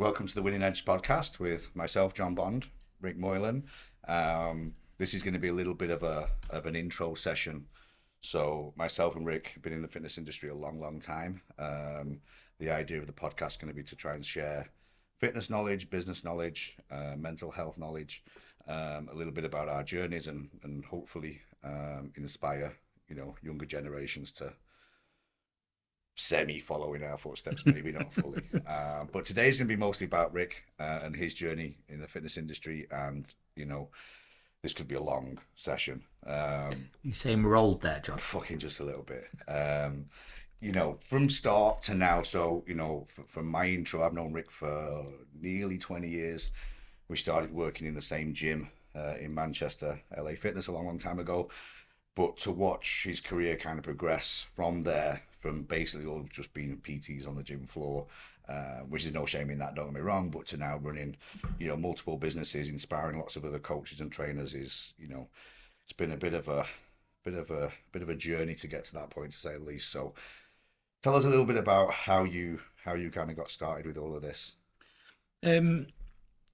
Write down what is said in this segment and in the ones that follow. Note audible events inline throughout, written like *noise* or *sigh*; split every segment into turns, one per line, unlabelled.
Welcome to the Winning Edge podcast with myself, John Bond, Rick Moylan. Um, this is going to be a little bit of a of an intro session. So myself and Rick have been in the fitness industry a long, long time. Um, the idea of the podcast is going to be to try and share fitness knowledge, business knowledge, uh, mental health knowledge, um, a little bit about our journeys, and and hopefully um, inspire you know younger generations to semi following our footsteps, maybe not fully. *laughs* Uh, but today's going to be mostly about Rick uh, and his journey in the fitness industry, and you know, this could be a long session. Um,
You seem rolled there, John.
fucking just a little bit. Um, you know, from start to now. So you know, f- from my intro, I've known Rick for nearly twenty years. We started working in the same gym uh, in Manchester, LA Fitness, a long, long time ago. But to watch his career kind of progress from there, from basically all just being PTs on the gym floor, uh, which is no shame in that, don't get me wrong, but to now running, you know, multiple businesses, inspiring lots of other coaches and trainers is, you know, it's been a bit of a bit of a bit of a journey to get to that point, to say the least. So, tell us a little bit about how you how you kind of got started with all of this.
Um,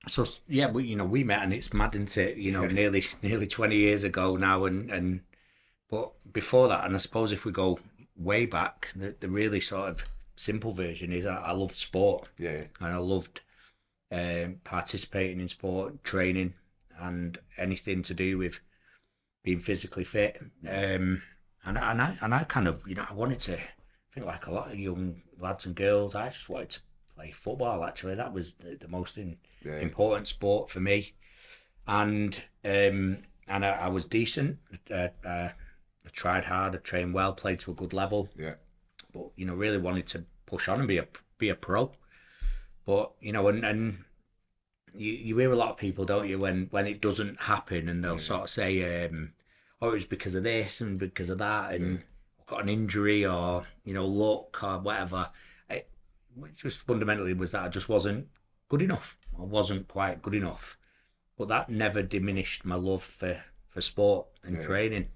so yeah, we you know we met and it's mad, isn't it? You know, nearly nearly twenty years ago now, and and but before that, and I suppose if we go way back, the the really sort of simple version is I, I loved sport
Yeah,
and I loved um, participating in sport, training, and anything to do with being physically fit. Um, and I- and I and I kind of you know I wanted to I think like a lot of young lads and girls, I just wanted to play football. Actually, that was the, the most in,
yeah,
important sport for me, and um, and I, I was decent. Uh, uh, I tried hard. I trained well. Played to a good level
yeah,
but you know really wanted to push on and be a be a pro but you know and and you, you hear a lot of people don't you when when it doesn't happen and they'll
Yeah.
sort of say um oh it was because of this and because of that and got an injury or you know luck or whatever it, it just fundamentally was that I just wasn't good enough I wasn't quite good enough but that never diminished my love for for sport and
Yeah.
training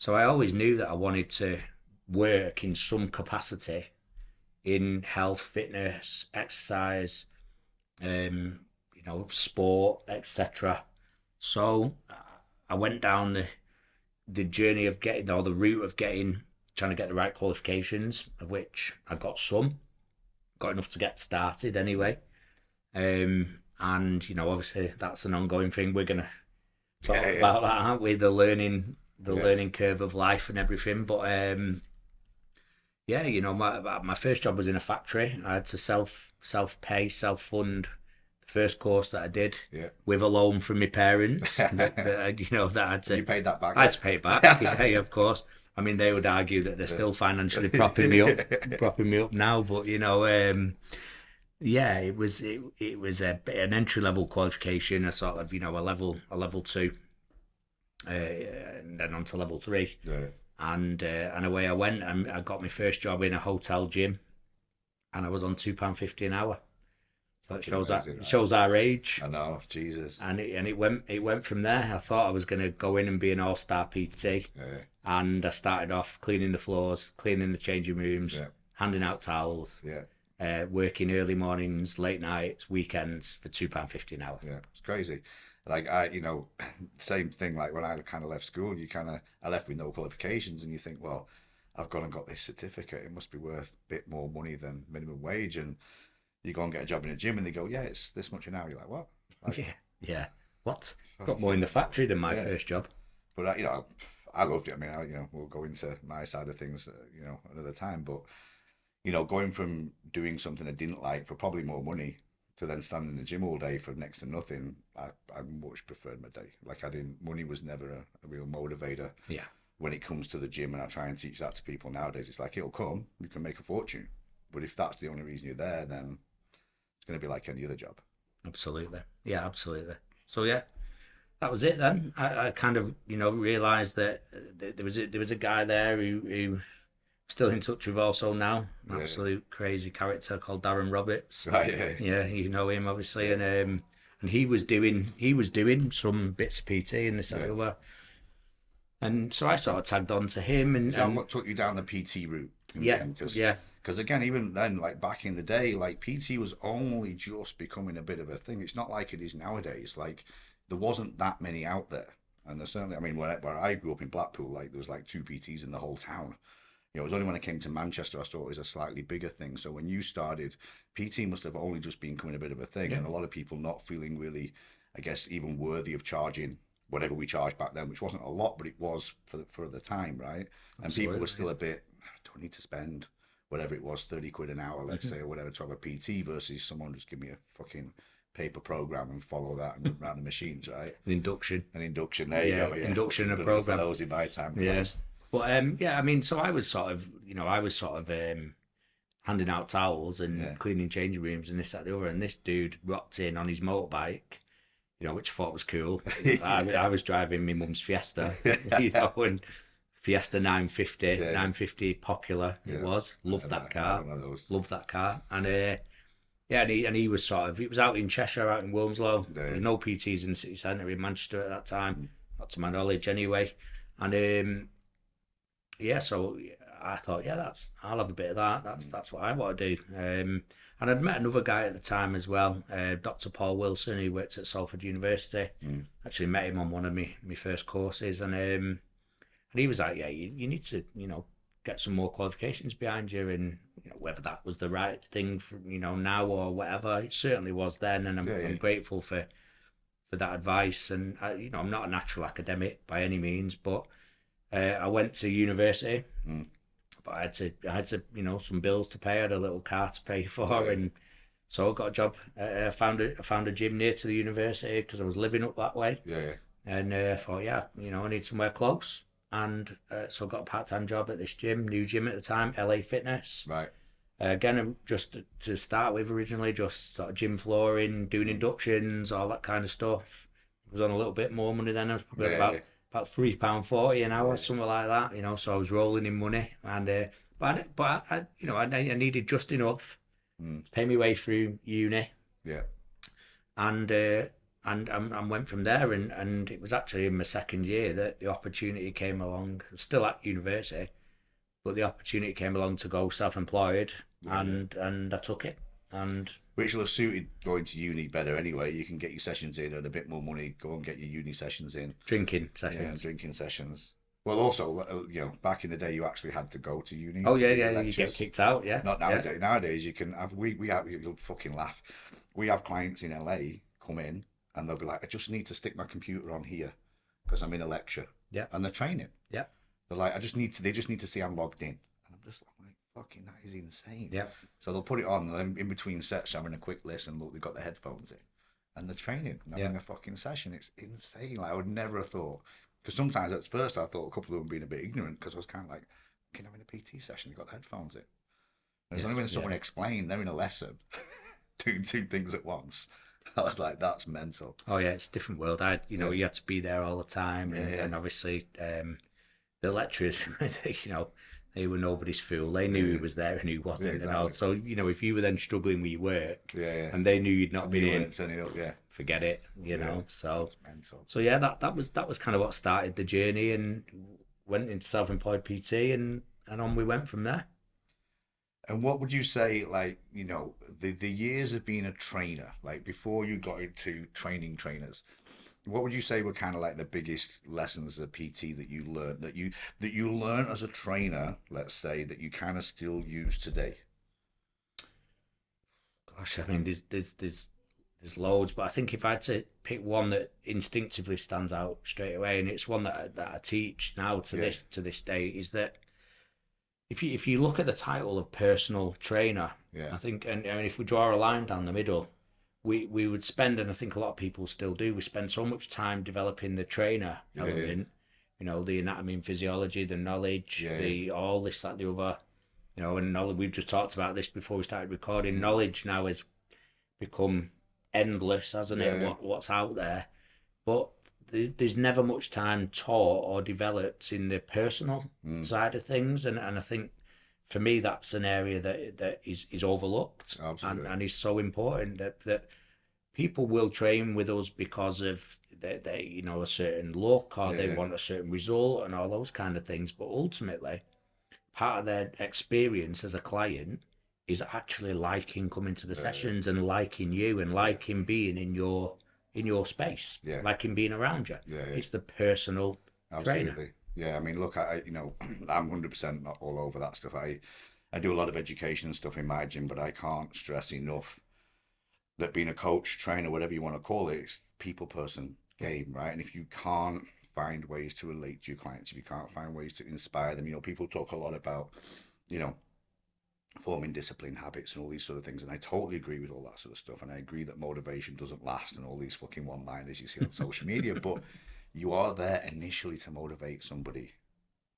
so I always knew that I wanted to work in some capacity in health, fitness, exercise, um, you know, sport, etc. So uh, I went down the the journey of getting or the route of getting trying to get the right qualifications, of which I got some, got enough to get started anyway. Um, and you know, obviously that's an ongoing thing. We're gonna talk
Yeah, yeah.
about that, aren't we? The learning, the
Yeah.
learning curve of life and everything. But um, yeah, you know, my my first job was in a factory. I had to self self pay, self fund the first course that I did
yeah.
with a loan from my parents. *laughs* that, that you know that I had to
You paid that back.
I had to pay it back. *laughs* yeah, of course. I mean, they would argue that they're still financially *laughs* propping me up, propping me up now. But you know, um, yeah, it was it, it was a an entry level qualification, a sort of you know a level a level two, uh, and then on to level three,
yeah,
and uh, and away I went. And I got my first job in a hotel gym, and I was on two pound fifty an hour. So it shows
amazing, that.
shows our age
I know, Jesus.
and it and it went it went from there. I thought I was going to go in and be an all star PT,
Yeah,
and I started off cleaning the floors, cleaning the changing rooms,
Yeah.
handing out towels,
yeah,
uh, working early mornings, late nights, weekends for two pound fifty an hour.
yeah. It's crazy. Like I, you know, *clears throat* same thing. Like when I kind of left school, you kind of I left with no qualifications, and you think, well, I've gone and got this certificate. It must be worth a bit more money than minimum wage. And you go and get a job in a gym, and they go, yeah, it's this much an hour. You're like, what? *laughs* Like,
Yeah, yeah. What? Got more in the factory than my
Yeah.
first job.
but I, you know, I loved it. I mean, I, you know, we'll go into my side of things, uh, you know, another time. But you know, going from doing something I didn't like for probably more money to then standing in the gym all day for next to nothing, I, I much preferred my day. Like I didn't, money was never a, a real motivator
Yeah,
when it comes to the gym, and I try and teach that to people nowadays. It's like it'll come, you can make a fortune, but if that's the only reason you're there, then it's going to be like any other job.
absolutely. Yeah, absolutely. So yeah, that was it then. I, I kind of you know realised that uh, there was a, there was a guy there who who still in touch with also now,
Yeah.
absolute crazy character called Darren Roberts.
Right? Yeah.
Yeah, you know him obviously, and um, and he was doing he was doing some bits of PT and this and
Yeah.
And so I sort of tagged on to him, and, and
what took you down the PT route?
yeah,
end? 'Cause
yeah,
Because again, even then, like back in the day, like PT was only just becoming a bit of a thing. It's not like it is nowadays. Like there wasn't that many out there, and there's certainly. I mean, where, where I grew up in Blackpool, like there was like two PTs in the whole town. You know, it was only when I came to Manchester I saw it was a slightly bigger thing. So when you started, PT must have only just been coming a bit of a thing,
Yeah.
and a lot of people not feeling really, I guess, even worthy of charging whatever we charged back then, which wasn't a lot, but it was for the, for the time, right? And people were still a bit, don't need to spend whatever it was, 30 quid an hour, let's
Mm-hmm.
say, or whatever, to have a PT versus someone just give me a fucking paper program and follow that and run the machines, right?
An induction.
An induction, there you
Yeah,
go. Yeah,
induction and a program.
For those in my time.
Yes. But um, yeah, I mean, so I was sort of, you know, I was sort of um, handing out towels and
Yeah.
cleaning changing rooms and this, that, the other. And this dude rocked in on his motorbike, you know, which I thought was cool. *laughs* I, I was driving my mum's Fiesta, *laughs* *laughs* you know, and Fiesta 950,
Yeah.
950 popular
Yeah.
it was. Loved that car.
had one of those.
Loved that car. And uh, yeah, and he, and he was sort of, it was out in Cheshire, out in Wilmslow. There was no PTs in the city centre in Manchester at that time, not to my knowledge anyway. And um, yeah, so I thought, yeah, that's I'll have a bit of that. That's that's what I want to do. Um, and I'd met another guy at the time as well, uh, Dr. Paul Wilson, who worked at Salford University.
Mm.
Actually met him on one of my, my first courses, and um, and he was like, yeah, you, you need to, you know, get some more qualifications behind you, and you know whether that was the right thing for you know now or whatever. It certainly was then, and I'm,
Yeah, yeah.
I'm grateful for for that advice. And I, you know, I'm not a natural academic by any means, but uh, I went to university,
Mm.
but I had to, I had to, you know, some bills to pay. I had a little car to pay for,
Yeah.
and so I got a job. Uh, I found a, I found a gym near to the university because I was living up that way,
Yeah, yeah.
and uh, I thought, yeah, you know, I need somewhere close. And uh, so I got a part time job at this gym, new gym at the time, LA Fitness.
Right.
Uh, again, just to- to start with, originally just sort of gym flooring, doing inductions, all that kind of stuff. I was on a little bit more money then. I was probably
Yeah,
about
yeah.
About three pound forty an hour, something like that. You know, so I was rolling in money, and uh, but I, but I, I, you know, I, I needed just enough
Mm.
to pay my way through uni,
Yeah.
and uh, and and and went from there. And and it was actually in my second year that the opportunity came along. I was still at university, but the opportunity came along to go self-employed,
Yeah.
and and I took it. And
Which will have suited going to uni better anyway. You can get your sessions in and a bit more money. Go and get your uni sessions in.
drinking
Yeah,
sessions.
drinking sessions. Well, also, you know, back in the day, you actually had to go to uni.
oh
to
yeah, yeah, you get kicked out. Yeah,
Not
yeah.
nowadays. Nowadays, you can have we we have you'll fucking laugh. We have clients in LA come in and they'll be like, I just need to stick my computer on here because I'm in a lecture.
Yeah.
And they're training.
Yeah.
They're like, I just need to. They just need to see I'm logged in. And I'm just like, fucking, that is insane.
Yeah.
So they'll put it on, and then in between sets, having a quick listen. Look, they've got their headphones in, and they're training, and having
Yeah.
a fucking session. It's insane. Like I would never have thought. Because sometimes at first I thought a couple of them being a bit ignorant because I was kind of like, "Can having a PT session? You got the headphones in." And it's
Yeah,
only when
yeah.
someone explained they're in a lesson, *laughs* doing two things at once. *laughs* I was like, "That's mental."
Oh yeah, it's a different world. I, you know,
Yeah.
you had to be there all the time, and,
Yeah, yeah.
and obviously, um, the lecturers, *laughs* you know, they were nobody's fool. They knew
Yeah.
who was there and who wasn't,
Yeah,
and all. So you know, if you were then struggling with your work,
Yeah, yeah.
and they knew you'd not
And
been in,
up, yeah,
forget it. You
Yeah.
know, so so yeah, that that was that was kind of what started the journey, and went into self-employed PT, and and on we went from there.
And what would you say, like, you know, the, the years of being a trainer, like before you got into training trainers, what would you say were kind of like the biggest lessons of PT that you learned that you that you learned as a trainer, let's say, that you kind of still use today?
Gosh, I mean, there's there's there's there's loads, but I think if I had to pick one that instinctively stands out straight away, and it's one that I, that I teach now to
Yeah.
this to this day, is that if you if you look at the title of personal trainer,
Yeah.
I think, and, and if we draw a line down the middle, we we would spend, and I think a lot of people still do, we spend so much time developing the trainer
Yeah, yeah.
element, you know, the anatomy and physiology, the knowledge,
Yeah,
the all this, that, the other, you know, and knowledge, we've just talked about this before we started recording. Knowledge now has become endless, hasn't it? What, what's out there, but th- there's never much time taught or developed in the personal
Mm.
side of things, and and I think for me that's an area that that is is overlooked and,
Absolutely.
and is so important that that people will train with us because of they, they you know a certain look or
Yeah,
they want a certain result and all those kind of things but ultimately part of their experience as a client is actually liking coming to the sessions and liking you and liking being in your in your space,
Yeah.
liking being around you.
Yeah, yeah.
It's the personal trainer.
Yeah, I mean, look, I I- you know, *clears throat* I'm hundred percent not all over that stuff. I I do a lot of education and stuff in my gym, but I can't stress enough that being a coach, trainer, whatever you want to call it, it's people person game, right? And if you can't find ways to relate to your clients, if you can't find ways to inspire them, you know, people talk a lot about, you know, forming discipline habits and all these sort of things. And I totally agree with all that sort of stuff. And I agree that motivation doesn't last and all these fucking one liners you see on social media. But *laughs* you are there initially to motivate somebody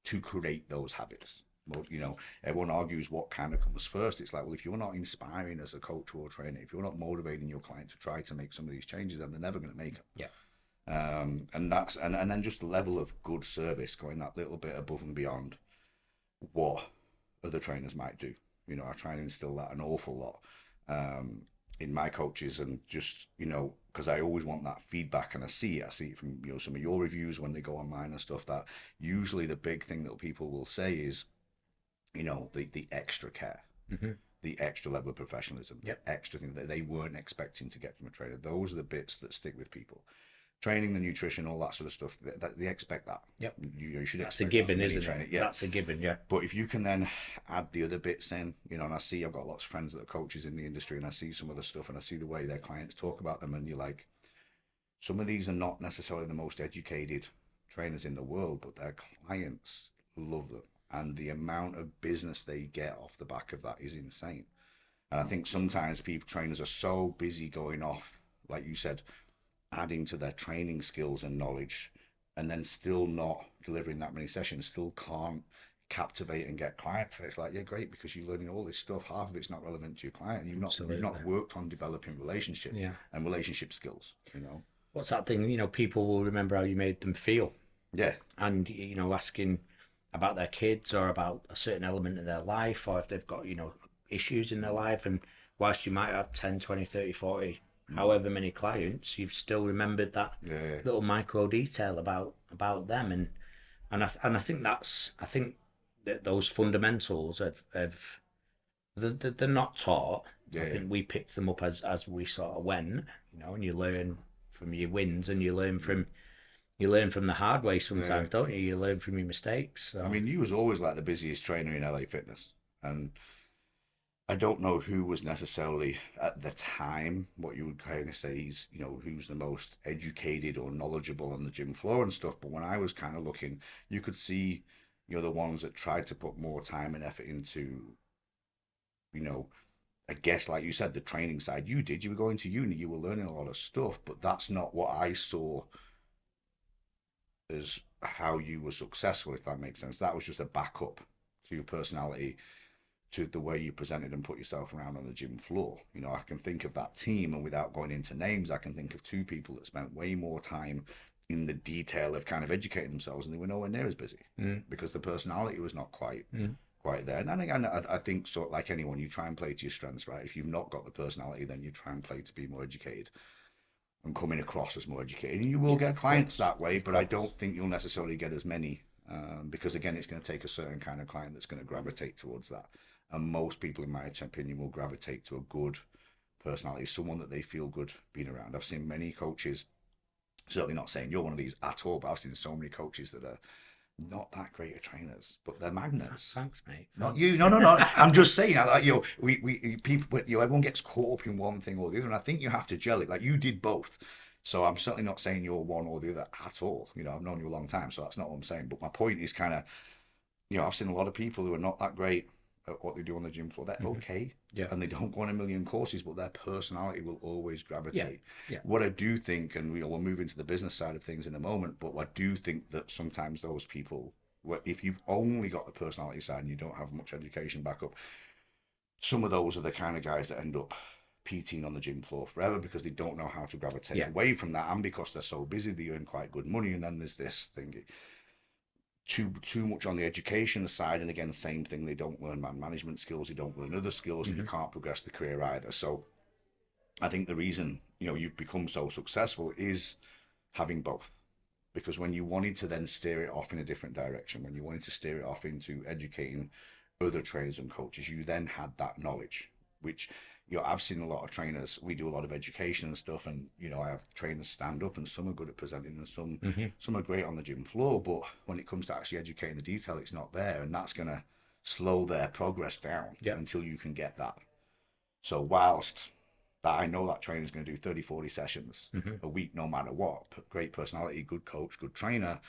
to create those habits. You know, everyone argues what kind of comes first. It's like, well, if you're not inspiring as a coach or a trainer, if you're not motivating your client to try to make some of these changes, then they're never going to make it.
Yeah.
Um, and that's and, and then just the level of good service going that little bit above and beyond what other trainers might do. You know, I try and instill that an awful lot um, in my coaches, and just you know, because I always want that feedback, and I see it. I see it from you know some of your reviews when they go online and stuff. That usually the big thing that people will say is, you know, the the extra care.
Mhm.
The extra level of professionalism,
Yep.
the extra thing that they weren't expecting to get from a trainer. Those are the bits that stick with people. Training, the nutrition, all that sort of stuff. They, they expect that.
Yep.
You, you should
That's a
expect that
given, isn't it?
Yeah.
That's a given, yeah.
But if you can then add the other bits in, you know, and I see I've got lots of friends that are coaches in the industry and I see some of the stuff and I see the way their clients talk about them and you're like, some of these are not necessarily the most educated trainers in the world, but their clients love them. And the amount of business they get off the back of that is insane. And I think sometimes people trainers are so busy going off, like you said, adding to their training skills and knowledge and then still not delivering that many sessions, still can't captivate and get clients. And it's like, yeah, great, because you're learning all this stuff. Half of it's not relevant to your client. You've not you've not worked on developing relationships
Yeah.
and relationship skills. You know,
What's that thing? You know, people will remember how you made them feel,
yeah,
and you know, asking about their kids or about a certain element in their life, or if they've got you know issues in their life. And whilst you might have 10, 20, 30, 40, however many clients, you've still remembered that
yeah, yeah.
little micro detail about about them and and I and I think that's I think that those fundamentals of of they're, they're not taught.
Yeah,
I think we picked them up as as we sort of went, you know, and you learn from your wins and you learn from you learn from the hard way sometimes, don't you? You learn from your mistakes. So.
I mean, you was always like the busiest trainer in LA Fitness, and I don't know who was necessarily at the time what you would kind of say is, you know, who's the most educated or knowledgeable on the gym floor and stuff. But when I was kind of looking, you could see, you know, the ones that tried to put more time and effort into, you know, I guess like you said, the training side. You did. You were going to uni. You were learning a lot of stuff, but that's not what I saw as how you were successful, if that makes sense. That was just a backup to your personality, to the way you presented and put yourself around on the gym floor. You know, I can think of that team, and without going into names, I can think of two people that spent way more time in the detail of kind of educating themselves, and they were nowhere near as busy
Mm.
because the personality was not quite.
Mm.
Quite there, and then again, I, I think sort of like anyone, you try and play to your strengths, right? If you've not got the personality, then you try and play to be more educated and coming across as more educated. And you will get clients that way, but I don't think you'll necessarily get as many um, because, again, it's going to take a certain kind of client that's going to gravitate towards that. And most people, in my opinion, will gravitate to a good personality, someone that they feel good being around. I've seen many coaches, certainly not saying you're one of these at all, but I've seen so many coaches that are not that great at trainers, but they're magnets.
Ah, thanks, mate.
Not you. No, no, no. I'm just saying. Like you know, we we people, you know, everyone gets caught up in one thing or the other, and I think you have to gel it. Like you did both. So I'm certainly not saying you're one or the other at all. You know, I've known you a long time, so that's not what I'm saying. But my point is kind of, you know, I've seen a lot of people who are not that great at what they do on the gym floor. They're mm-hmm. okay,
Yeah.
and they don't go on a million courses, but their personality will always gravitate.
yeah.
What I do think, and we will move into the business side of things in a moment, but I do think that sometimes those people, well, if you've only got the personality side and you don't have much education back up, some of those are the kind of guys that end up PTing on the gym floor forever because they don't know how to gravitate
Yeah.
away from that, and because they're so busy, they earn quite good money, and then there's this thing. Too too much on the education side, and again, same thing. They don't learn man management skills. They don't learn other skills, and you mm-hmm. can't progress the career either. So, I think the reason you know you've become so successful is having both. because when you wanted to then steer it off in a different direction, when you wanted to steer it off into educating other trainers and coaches, you then had that knowledge, which you know, I've seen a lot of trainers. We do a lot of education and stuff, and you know, I have trainers stand up, and some are good at presenting, and some
Mm-hmm.
some are great on the gym floor. But when it comes to actually educating the detail, it's not there, and that's gonna slow their progress down
Yeah.
until you can get that. So whilst that I know that trainer's going to do 30, 40 sessions
Mm-hmm.
a week, no matter what, great personality, good coach, good trainer,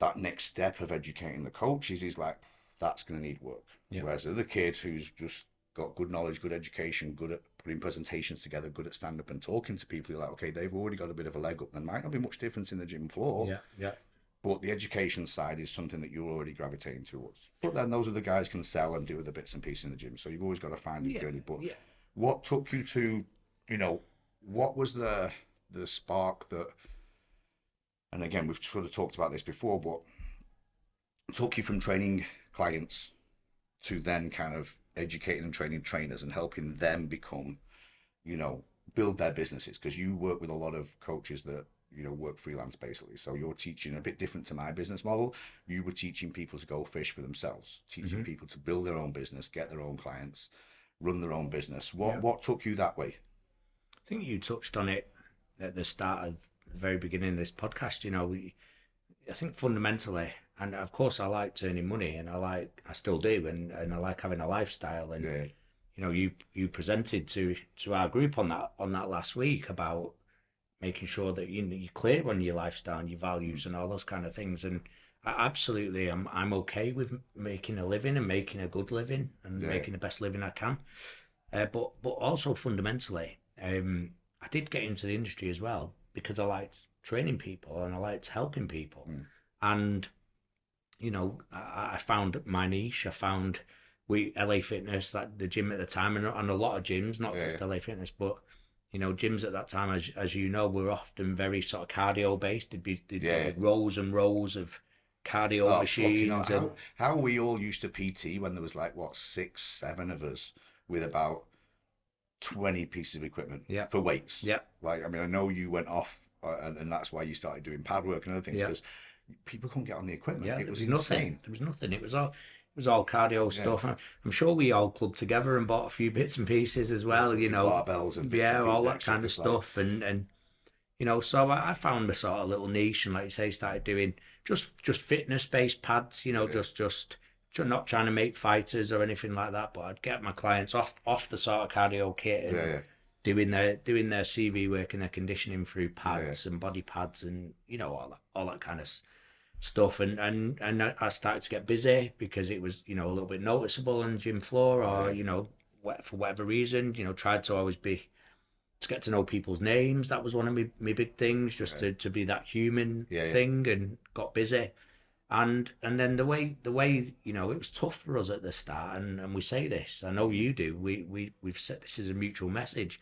that next step of educating the coaches is like, that's going to need work. Whereas the other kid who's just got good knowledge, good education, good at putting presentations together, good at stand up and talking to people, you're like, okay, they've already got a bit of a leg up. There might not be much difference in the gym floor,
Yeah, yeah.
but the education side is something that you're already gravitating towards. But then those are the guys can sell and do the bits and pieces in the gym. So you've always got to find your
Yeah,
journey. But
yeah.
what took you to, you know, what was the the spark that? And again, we've sort of talked about this before, but took you from training clients to then kind of educating and training trainers and helping them become, you know, build their businesses. Because you work with a lot of coaches that you know work freelance basically. So you're teaching a bit different to my business model. You were teaching people to go fish for themselves teaching mm-hmm. people to build their own business get their own clients run their own business. What
Yeah.
what took you that way?
I think you touched on it at the start of the very beginning of this podcast. You know, we, I think fundamentally, and of course, I like earning money, and I like, I still do, and, and I like having a lifestyle. And
yeah
you know, you you presented to to our group on that on that last week about making sure that you you're clear on your lifestyle and your values and all those kind of things. And I absolutely, I'm I'm okay with making a living and making a good living and
Yeah.
making the best living I can. Uh, but but also fundamentally, um, I did get into the industry as well because I liked training people and I liked helping people,
Mm.
and you know I, I found my niche. I found we LA Fitness, that the gym at the time, and, and a lot of gyms, not
Yeah,
just LA Fitness, but you know gyms at that time, as as you know, were often very sort of cardio based. They'd be they'd
Yeah.
rows and rows of cardio
Oh,
machines and
how, how we all used to PT when there was like what six seven of us with about 20 pieces of equipment
Yeah.
for weights
yeah,
Like, I mean, I know you went off, uh, and, and that's why you started doing pad work and other things
Yeah.
People couldn't get on the equipment.
yeah.
it
There
was
was nothing.
insane.
There was nothing. It was all. It was all cardio
Yeah.
stuff. I'm sure we all clubbed together and bought a few bits and pieces as well. You know,
barbells and
yeah, all that kind of
like-
stuff, and and you know, so I, I found a sort of little niche, and like you say, started doing just just fitness based pads. You know,
Yeah.
just just not trying to make fighters or anything like that, but I'd get my clients off off the sort of cardio kit and
Yeah, yeah.
doing their doing their CV work and their conditioning through pads and body pads and you know all that all that kind of stuff and and and I started to get busy because it was you know a little bit noticeable on the gym floor or
Yeah.
you know for whatever reason you know tried to always be to get to know people's names that was one of my, my big things just to, to be that human
Yeah, yeah.
thing and got busy and and then the way the way you know it was tough for us at the start and and we say this i know you do we we we've said this is a mutual message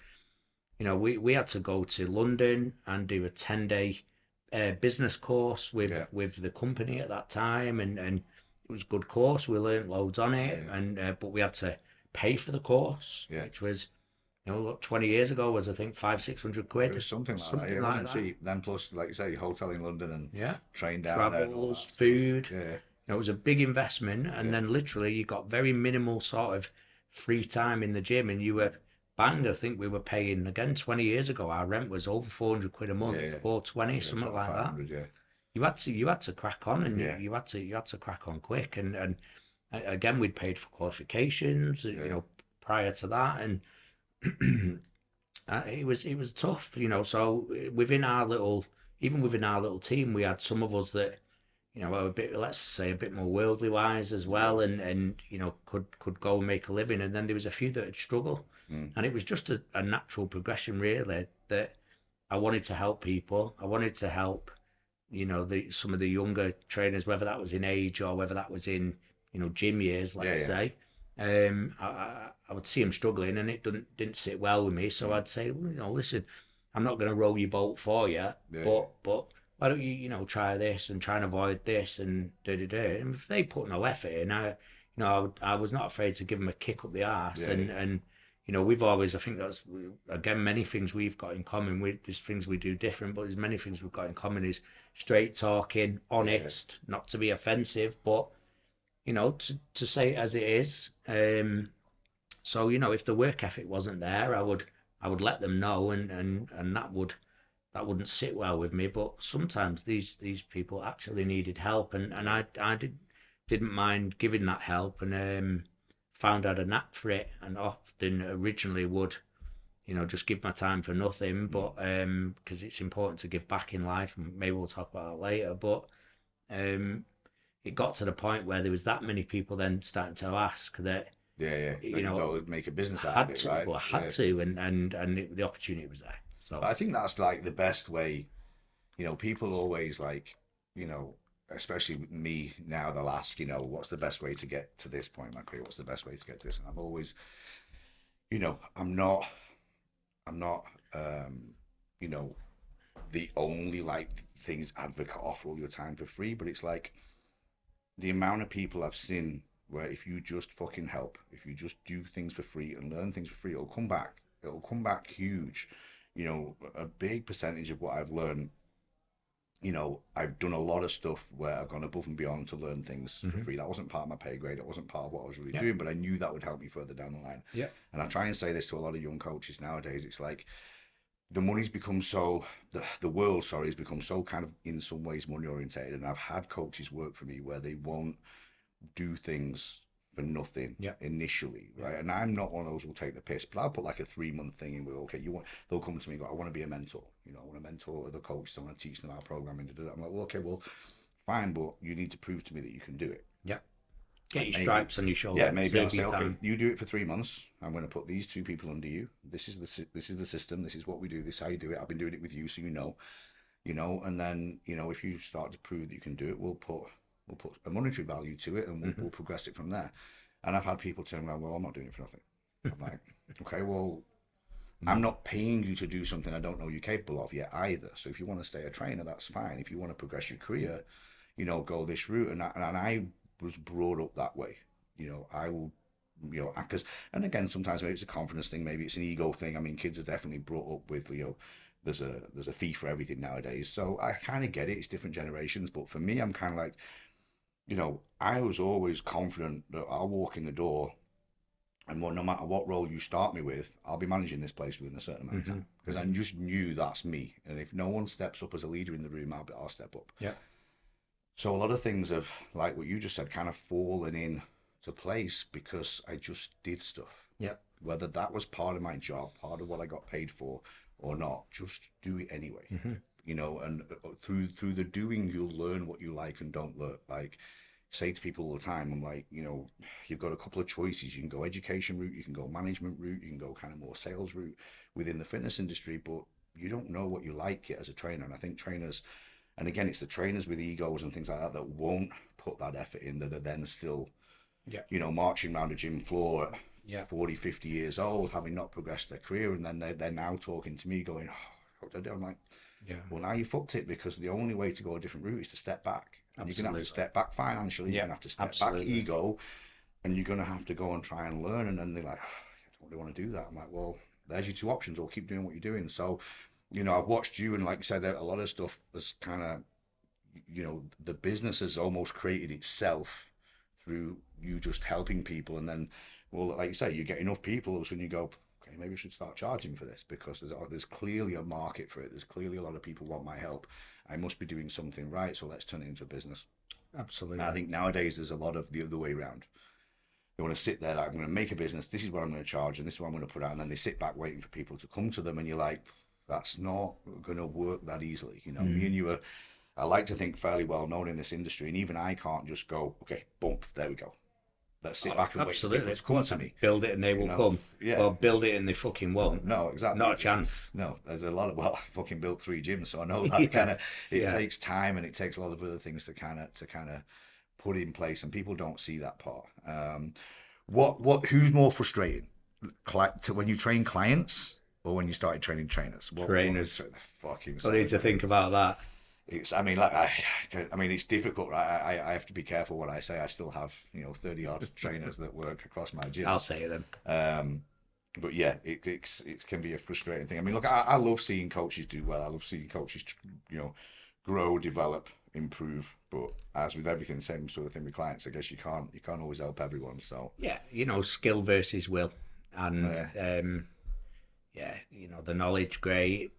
you know we we had to go to london and do a 10 day uh, business course with
Yeah.
with the company at that time and and it was a good course we learned loads on it
Yeah,
and uh, but we had to pay for the course
Yeah.
which was you know look 20 years ago was i think five six hundred quid
It was something like
Something
that. It
like
wasn't
that.
cheap. Then plus, like you say, hotel in London and
yeah
train down there. and
travels
that.
food
Yeah,
You know, it was a big investment, and then literally you got very minimal sort of free time in the gym, and you were bang. I think we were paying again twenty years ago. Our rent was over four hundred quid a month,
Yeah,
four twenty,
yeah,
something like that.
Yeah,
You had to, you had to crack on, and
Yeah.
you had to, you had to crack on quick, and and again we'd paid for qualifications,
Yeah.
you know, prior to that, and *clears throat* uh, it was it was tough, you know. So uh, within our little, even within our little team, we had some of us that you know, were a bit let's say a bit more worldly wise as well, and and you know could could go and make a living, and then there was a few that would struggle,
Mm.
and it was just a, a natural progression really that I wanted to help people, I wanted to help, you know, the some of the younger trainers, whether that was in age or whether that was in you know gym years, let's
Yeah, yeah.
say. Um, I, I I would see them struggling, and it didn't didn't sit well with me, so I'd say, well, you know, listen, I'm not going to row your boat for you,
Yeah.
but but why don't you, you know, try this and try and avoid this and da da da. And if they put no effort in, I, you know, I, would, I was not afraid to give them a kick up the arse
Yeah,
and and you know, we've always, I think that's, again, many things we've got in common. We, there's things we do different, but there's many things we've got in common is straight talking, honest, not to be offensive, but, you know, to, to say it as it is. Um, so, you know, if the work ethic wasn't there, I would, I would let them know and, and, and that would, that wouldn't sit well with me. But sometimes these, these people actually needed help and, and I, I did, didn't mind giving that help and, um, found I had a knack for it and often originally would, you know, just give my time for nothing. But um, because it's important to give back in life, and maybe we'll talk about that later. But um, it got to the point where there was that many people then starting to ask that.
Yeah, yeah.
You know,
make a business out
had
of it,
to,
right?
well, I had
Yeah.
to, and and and it, the opportunity was there. So
I think that's like the best way. You know, people always like, you know, especially me now, they'll ask, you know, what's the best way to get to this point in my career? What's the best way to get to this? And I'm always, you know, I'm not, I'm not, um, you know, the only like things advocate offer all your time for free, but it's like the amount of people I've seen where if you just fucking help, if you just do things for free and learn things for free, it'll come back. It'll come back huge. You know, a big percentage of what I've learned, you know, I've done a lot of stuff where I've gone above and beyond to learn things for mm-hmm. free. That wasn't part of my pay grade. It wasn't part of what I was really
Yeah.
doing, but I knew that would help me further down the line.
yeah,
And I try and say this to a lot of young coaches nowadays. It's like the money's become so the, the world, sorry, has become so kind of in some ways money orientated. And I've had coaches work for me where they won't do things for nothing
Yeah.
initially, right? And I'm not one of those who'll take the piss, but I'll put like a three month thing in with okay, you want they'll come to me and go, I want to be a mentor, you know, I want to mentor other coaches, I want to teach them our programming to do that. I'm like, well, okay, well, fine, but you need to prove to me that you can do it.
yeah. Get your
Maybe.
stripes on your shoulder.
Yeah, maybe I'll say, okay,
time.
you do it for three months. I'm going to put these two people under you. This is the this is the system. This is what we do. This is how you do it. I've been doing it with you, so you know, you know. And then you know, if you start to prove that you can do it, we'll put we'll put a monetary value to it, and we'll, mm-hmm. we'll progress it from there. And I've had people turn around, well, I'm not doing it for nothing. I'm *laughs* like, okay, well, I'm mm. not paying you to do something I don't know you're capable of yet either. So if you want to stay a trainer, that's fine. If you want to progress your career, you know, go this route. And I, and I was brought up that way. You know, I will, you know, because, and again, sometimes maybe it's a confidence thing, maybe it's an ego thing. I mean, kids are definitely brought up with, you know, there's a there's a fee for everything nowadays. So I kind of get it. It's different generations, but for me, I'm kind of like, you know, I was always confident that I'll walk in the door and well, no matter what role you start me with, I'll be managing this place within a certain amount of time mm-hmm. because I mm-hmm. just knew that's me. And if no one steps up as a leader in the room, I'll, be, I'll step up.
Yeah.
So a lot of things have, like what you just said, kind of fallen in to place because I just did stuff.
Yeah.
Whether that was part of my job, part of what I got paid for, or not, just do it anyway. Mm-hmm. You know, and uh, through through the doing, you'll learn what you like and don't learn. Like, say to people all the time, I'm like, you know, you've got a couple of choices. You can go education route, you can go management route, you can go kind of more sales route within the fitness industry, but you don't know what you like yet as a trainer. And I think trainers, and again, it's the trainers with egos and things like that that won't put that effort in that are then still,
Yeah.
you know, marching around a gym floor at
Yeah.
40, 50 years old, having not progressed their career. And then they're, they're now talking to me going, oh? I'm like,
Yeah.
well, now you fucked it because the only way to go a different route is to step back. And you're going to have to step back financially.
Yeah,
You're going to have to step
absolutely.
back ego. And you're going to have to go and try and learn. And then they're like, "Oh, I don't really want to do that. I'm like, well, there's your two options or keep doing what you're doing. So, you know, I've watched you and like I said, a lot of stuff has kind of, you know, the business has almost created itself through you just helping people. And then, well, like you say, you get enough people, so when you go, okay, maybe I should start charging for this because there's, oh, there's clearly a market for it. There's clearly a lot of people want my help. I must be doing something right, so let's turn it into a business.
Absolutely.
I think nowadays there's a lot of the other way around. They want to sit there like, I'm going to make a business. This is what I'm going to charge, and this is what I'm going to put out. And then they sit back waiting for people to come to them, and you're like, that's not going to work that easily. You know, mm. me and you are. I like to think fairly well known in this industry, and even I can't just go, okay, bump, there we go. Let's sit back and wait for
Absolutely.
people to come to me.
Build it and they will
know,
come.
yeah.
Or build it and they fucking won't.
No, exactly.
Not a chance.
No, there's a lot of well, *laughs* I fucking built three gyms, so I know *laughs* that
Yeah,
kind of it
yeah.
takes time and it takes a lot of other things to kind of to kind of put in place, and people don't see that part. Um, what what who's more frustrating, when you train clients or when you started training trainers? What,
Trainers.
What, fucking.
I need to think about that.
It's. I mean, like I. I mean, it's difficult. Right? I. I- have to be careful what I say. I still have you know thirty odd *laughs* trainers that work across my gym.
I'll say them.
Um, but yeah, it, it's it can be a frustrating thing. I mean, look, I, I love seeing coaches do well. I love seeing coaches, you know, grow, develop, improve. But as with everything, same sort of thing with clients. I guess you can't you can't always help everyone. So
yeah, you know, skill versus will, and yeah, um, yeah you know, the knowledge great,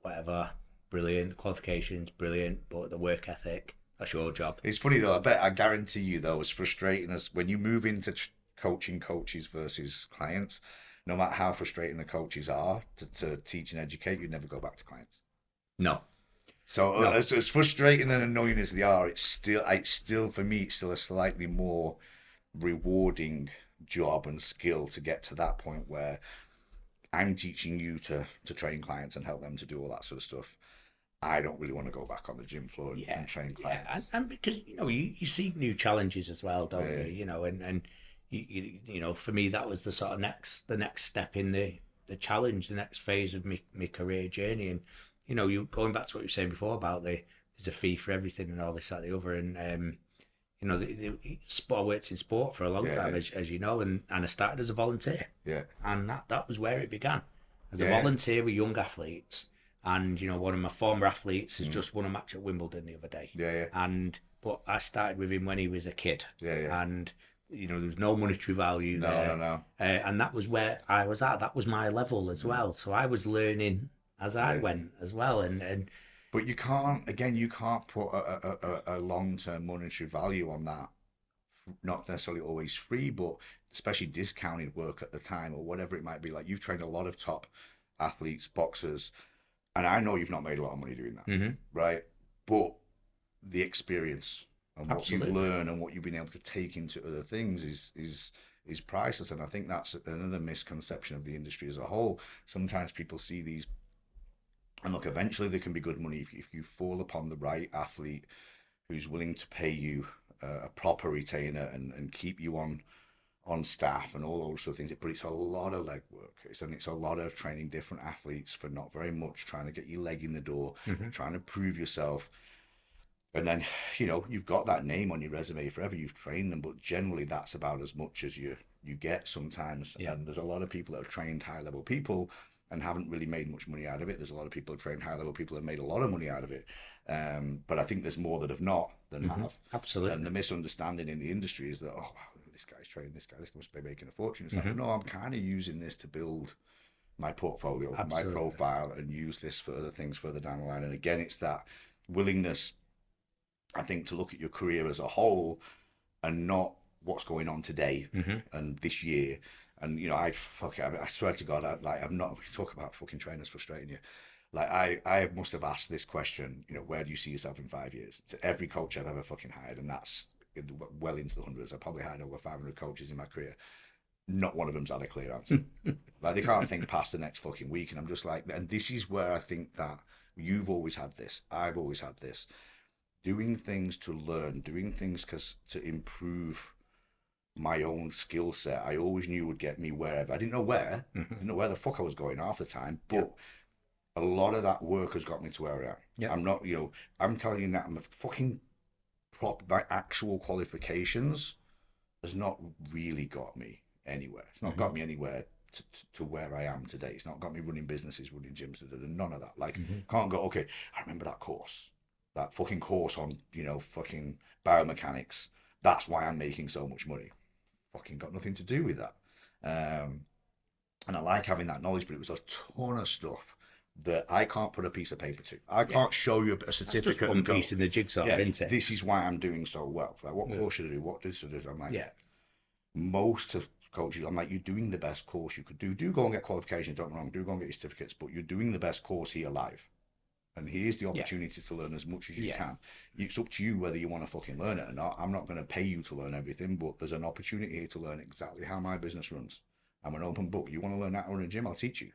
whatever, brilliant qualifications, brilliant, but the work ethic. That's your job.
It's funny though. I bet I guarantee you though, as frustrating as when you move into coaching coaches versus clients, no matter how frustrating the coaches are to, to teach and educate, you never go back to clients.
No.
So uh, no. As, as frustrating and annoying as they are, it's still, it's still for me, it's still a slightly more rewarding job and skill to get to that point where I'm teaching you to to train clients and help them to do all that sort of stuff. I don't really want to go back on the gym floor and, yeah, and train clients.
Yeah, and, and, because you know you, you see new challenges as well, don't yeah. you? You know, and and you, you, you know, for me, that was the sort of next the next step in the the challenge, the next phase of my, my career journey. And you know, you going back to what you were saying before about the there's a fee for everything and all this that the other, and um, you know, the, the sport I worked in sport for a long yeah, time, as, as you know, and, and I started as a volunteer.
Yeah,
and that that was where it began as a volunteer with young athletes. And you know, one of my former athletes has mm. just won a match at Wimbledon the other day.
Yeah, yeah.
And but I started with him when he was a kid.
Yeah, yeah.
And you know, there was no monetary value
no,
there.
No, no,
uh, and that was where I was at. That was my level as mm. well. So I was learning as I yeah. went as well. And, and
but you can't again, you can't put a, a, a long term monetary value on that. Not necessarily always free, but especially discounted work at the time or whatever it might be. Like you've trained a lot of top athletes, boxers, and I know you've not made a lot of money doing that,
mm-hmm.
right? But the experience and what Absolutely. you learn and what you've been able to take into other things is is is priceless. And I think that's another misconception of the industry as a whole. Sometimes people see these, and look, eventually there can be good money if, if you fall upon the right athlete who's willing to pay you uh, a proper retainer and, and keep you on on staff and all those sort of things. But it's a lot of legwork. It's and it's a lot of training different athletes for not very much, trying to get your leg in the door,
mm-hmm.
trying to prove yourself and then you know you've got that name on your resume forever you've trained them but generally that's about as much as you you get sometimes
yeah.
and there's a lot of people that have trained high level people and haven't really made much money out of it there's a lot of people who trained high level people that have made a lot of money out of it um, but i think there's more that have not than mm-hmm. have
absolutely
and the misunderstanding in the industry is that oh wow this guy's training this guy this must be making a fortune it's mm-hmm. like no i'm kind of using this to build my portfolio absolutely. my profile and use this for other things further down the line and again it's that willingness I think to look at your career as a whole and not what's going on today
mm-hmm.
and this year. And you know, I fuck it, I swear to God, I, like I've not talk about fucking trainers frustrating you. Like I, I must have asked this question. You know, where do you see yourself in five years? To every coach I've ever fucking hired, and that's well into the hundreds. I probably hired over 500 coaches in my career. Not one of them's had a clear answer. *laughs* like they can't think past the next fucking week, and I'm just like, and this is where I think that you've always had this. I've always had this doing things to learn, doing things cause, to improve my own skill set. I always knew would get me wherever. I didn't know where, mm-hmm. didn't know where the fuck I was going half the time, but a lot of that work has got me to where I am.
Yeah.
I'm not, you know, I'm telling you that I'm a fucking prop. My actual qualifications has not really got me anywhere. It's not mm-hmm. got me anywhere to, to, where I am today. It's not got me running businesses, running gyms, none of that. Like, mm-hmm. can't go, okay, I remember that course that fucking course on, you know, fucking biomechanics. That's why I'm making so much money. Fucking got nothing to do with that. Um, and I like having that knowledge, but it was a ton of stuff that I can't put a piece of paper to. I can't show you a certificate. That's
just one piece in the jigsaw, yeah, isn't it?
This is why I'm doing so well. Like, what yeah. course should I do? What does I do? I'm like,
yeah.
Most of coaches, I'm like, you're doing the best course you could do. Do go and get qualifications. Don't get wrong. Do go and get your certificates, but you're doing the best course here live. And here's the opportunity yeah. to learn as much as you yeah. can. It's up to you whether you want to fucking learn it or not. I'm not going to pay you to learn everything, but there's an opportunity here to learn exactly how my business runs. I'm an open book. You want to learn how to run a gym? I'll teach you.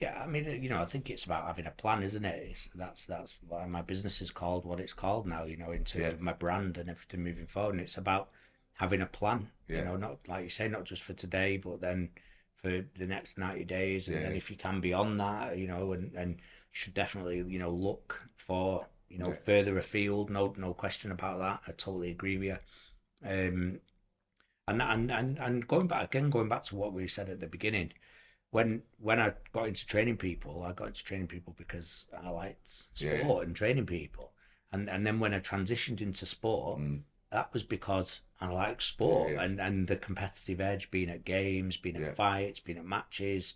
Yeah, I mean, you know, I think it's about having a plan, isn't it? It's, that's that's why my business is called what it's called now. You know, in terms yeah. of my brand and everything moving forward. And it's about having a plan. Yeah. You know, not like you say, not just for today, but then for the next ninety days, and yeah. then if you can beyond that, you know, and and should definitely you know look for you know further afield. No no question about that. I totally agree with you. Um, and and and and going back again, going back to what we said at the beginning, when when I got into training people, I got into training people because I liked sport
yeah.
and training people, and and then when I transitioned into sport,
Mm.
that was because I liked sport
Yeah, yeah.
and and the competitive edge, being at games, being at
Yeah.
fights, being at matches.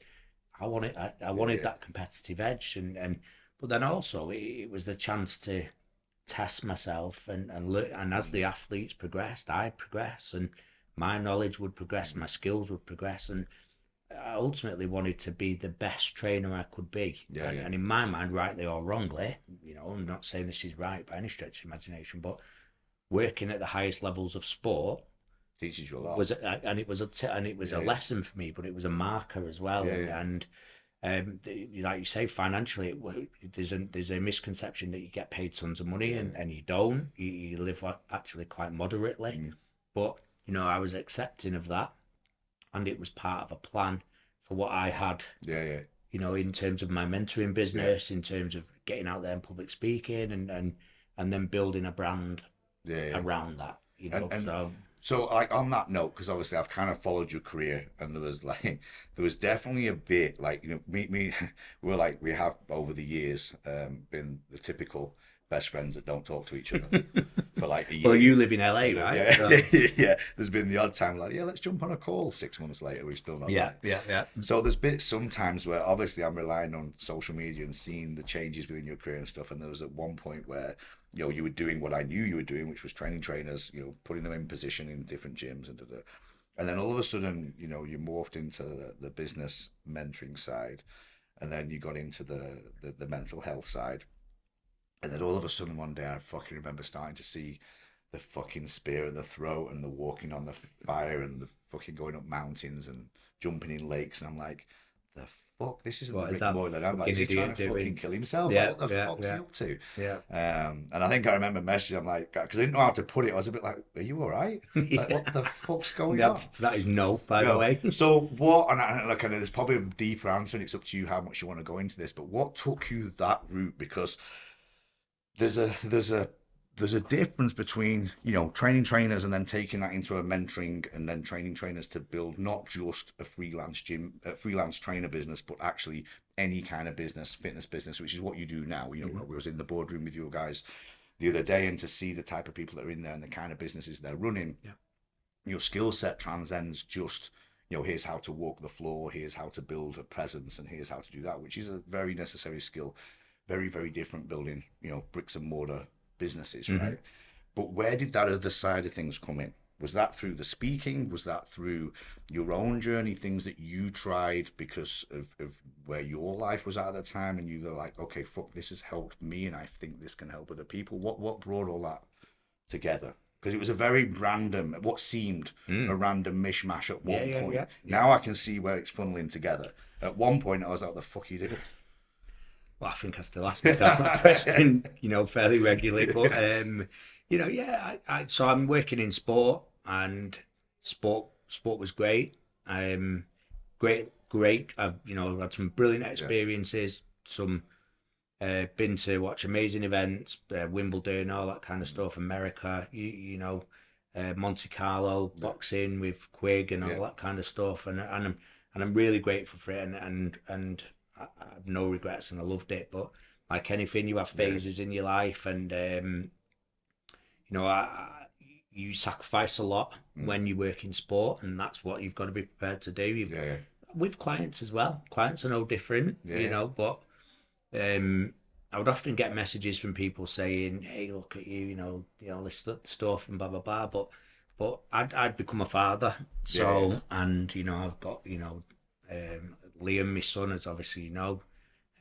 I wanted I, I wanted
yeah.
that competitive edge, and and but then also it, it was the chance to test myself and and look and as the athletes progressed, I'd progress and my knowledge would progress, my skills would progress, and I ultimately wanted to be the best trainer I could be.
Yeah,
and,
yeah.
and in my mind, rightly or wrongly, you know, I'm not saying this is right by any stretch of imagination, but working at the highest levels of sport
Teaches you a lot.
was a, and it was a t- and it was
Yeah,
a lesson for me, but it was a marker as well.
Yeah,
and,
yeah.
and um, like you say, financially, it, there's a there's a misconception that you get paid tons of money, and, and you don't. You, you live actually quite moderately.
Mm.
But you know, I was accepting of that, and it was part of a plan for what I had.
yeah, yeah.
You know, in terms of my mentoring business, in terms of getting out there and public speaking, and and and then building a brand
Yeah, yeah.
around that. You know,
And- and-
so
So, like on that note, because obviously I've kind of followed your career, and there was *laughs* like, there was definitely a bit like you know, me, me, *laughs* we're like we have over the years um, been the typical best friends that don't talk to each other *laughs* for like a year.
well, you live in LA, right?
Yeah,
So- *laughs*
yeah. There's been the odd time like, yeah, let's jump on a call. Six months later, we've still not.
yeah,
it.
yeah, yeah.
So there's bits sometimes where obviously I'm relying on social media and seeing the changes within your career and stuff. And there was at one point where you know you were doing what I knew you were doing, which was training trainers, you know, putting them in position in different gyms and da, da. and then all of a sudden, you know, you morphed into the, the business mentoring side, and then you got into the, the the mental health side, and then all of a sudden one day I fucking remember starting to see the fucking spear in the throat and the walking on the fire and the fucking going up mountains and jumping in lakes and I'm like, the fuck, this isn't
What
the
is
Ric
that
Moylan. I'm like, is he trying to fucking kill himself?
Yeah,
Like, what the
yeah,
fuck's
yeah.
he up to?
Yeah.
Um, and I think I remember messaging. I'm like, because I didn't know how to put it. I was a bit like, "Are you all right? *laughs* Like, what the fuck's going on?"
That's, that is no, by the way. *laughs*
So what? And, I, look, and there's probably a deeper answer, and it's up to you how much you want to go into this. But what took you that route? Because there's a there's a there's a difference between you know training trainers and then taking that into a mentoring and then training trainers to build not just a freelance gym a freelance trainer business but actually any kind of business fitness business which is what you do now you know
Mm-hmm.
we was in the boardroom with you guys the other day and to see the type of people that are in there and the kind of businesses they're running
Yeah.
your skill set transcends just you know here's how to walk the floor here's how to build a presence and here's how to do that which is a very necessary skill very very different building you know bricks and mortar businesses
Mhm.
right? But where did that other side of things come in? Was that through the speaking? Was that through your own journey things that you tried because of, of where your life was at the time and you were like okay fuck this has helped me and i think this can help other people what what brought all that together? Because it was a very random what seemed
Mm.
a random mishmash at one
Yeah, yeah,
point.
yeah,
now i can see where it's funneling together. At one point i was like the fuck you doing
Well, I think I still ask myself that *laughs* question, you know, fairly regularly. But um, you know, yeah. I, I so I'm working in sport, and sport sport was great. Um, great, great. I've you know had some brilliant experiences. Some uh, been to watch amazing events, uh, Wimbledon, all that kind of stuff. America, you you know, uh, Monte Carlo, boxing with Quigg and all
Yeah.
that kind of stuff. And and I'm and I'm really grateful for it. And and and I, have no regrets, and I loved it. But like anything, you have
Yeah.
phases in your life, and um, you know, I, I, you sacrifice a lot
Mm.
when you work in sport, and that's what you've got to be prepared to do. You've,
yeah yeah
with clients as well. Clients are no different,
Yeah.
you know. But um, I would often get messages from people saying, "Hey, look at you, you know, you know this stuff and blah blah blah." But but I'd I'd become a father, so
Yeah.
and you know I've got you know um, Liam, my son, as obviously you know,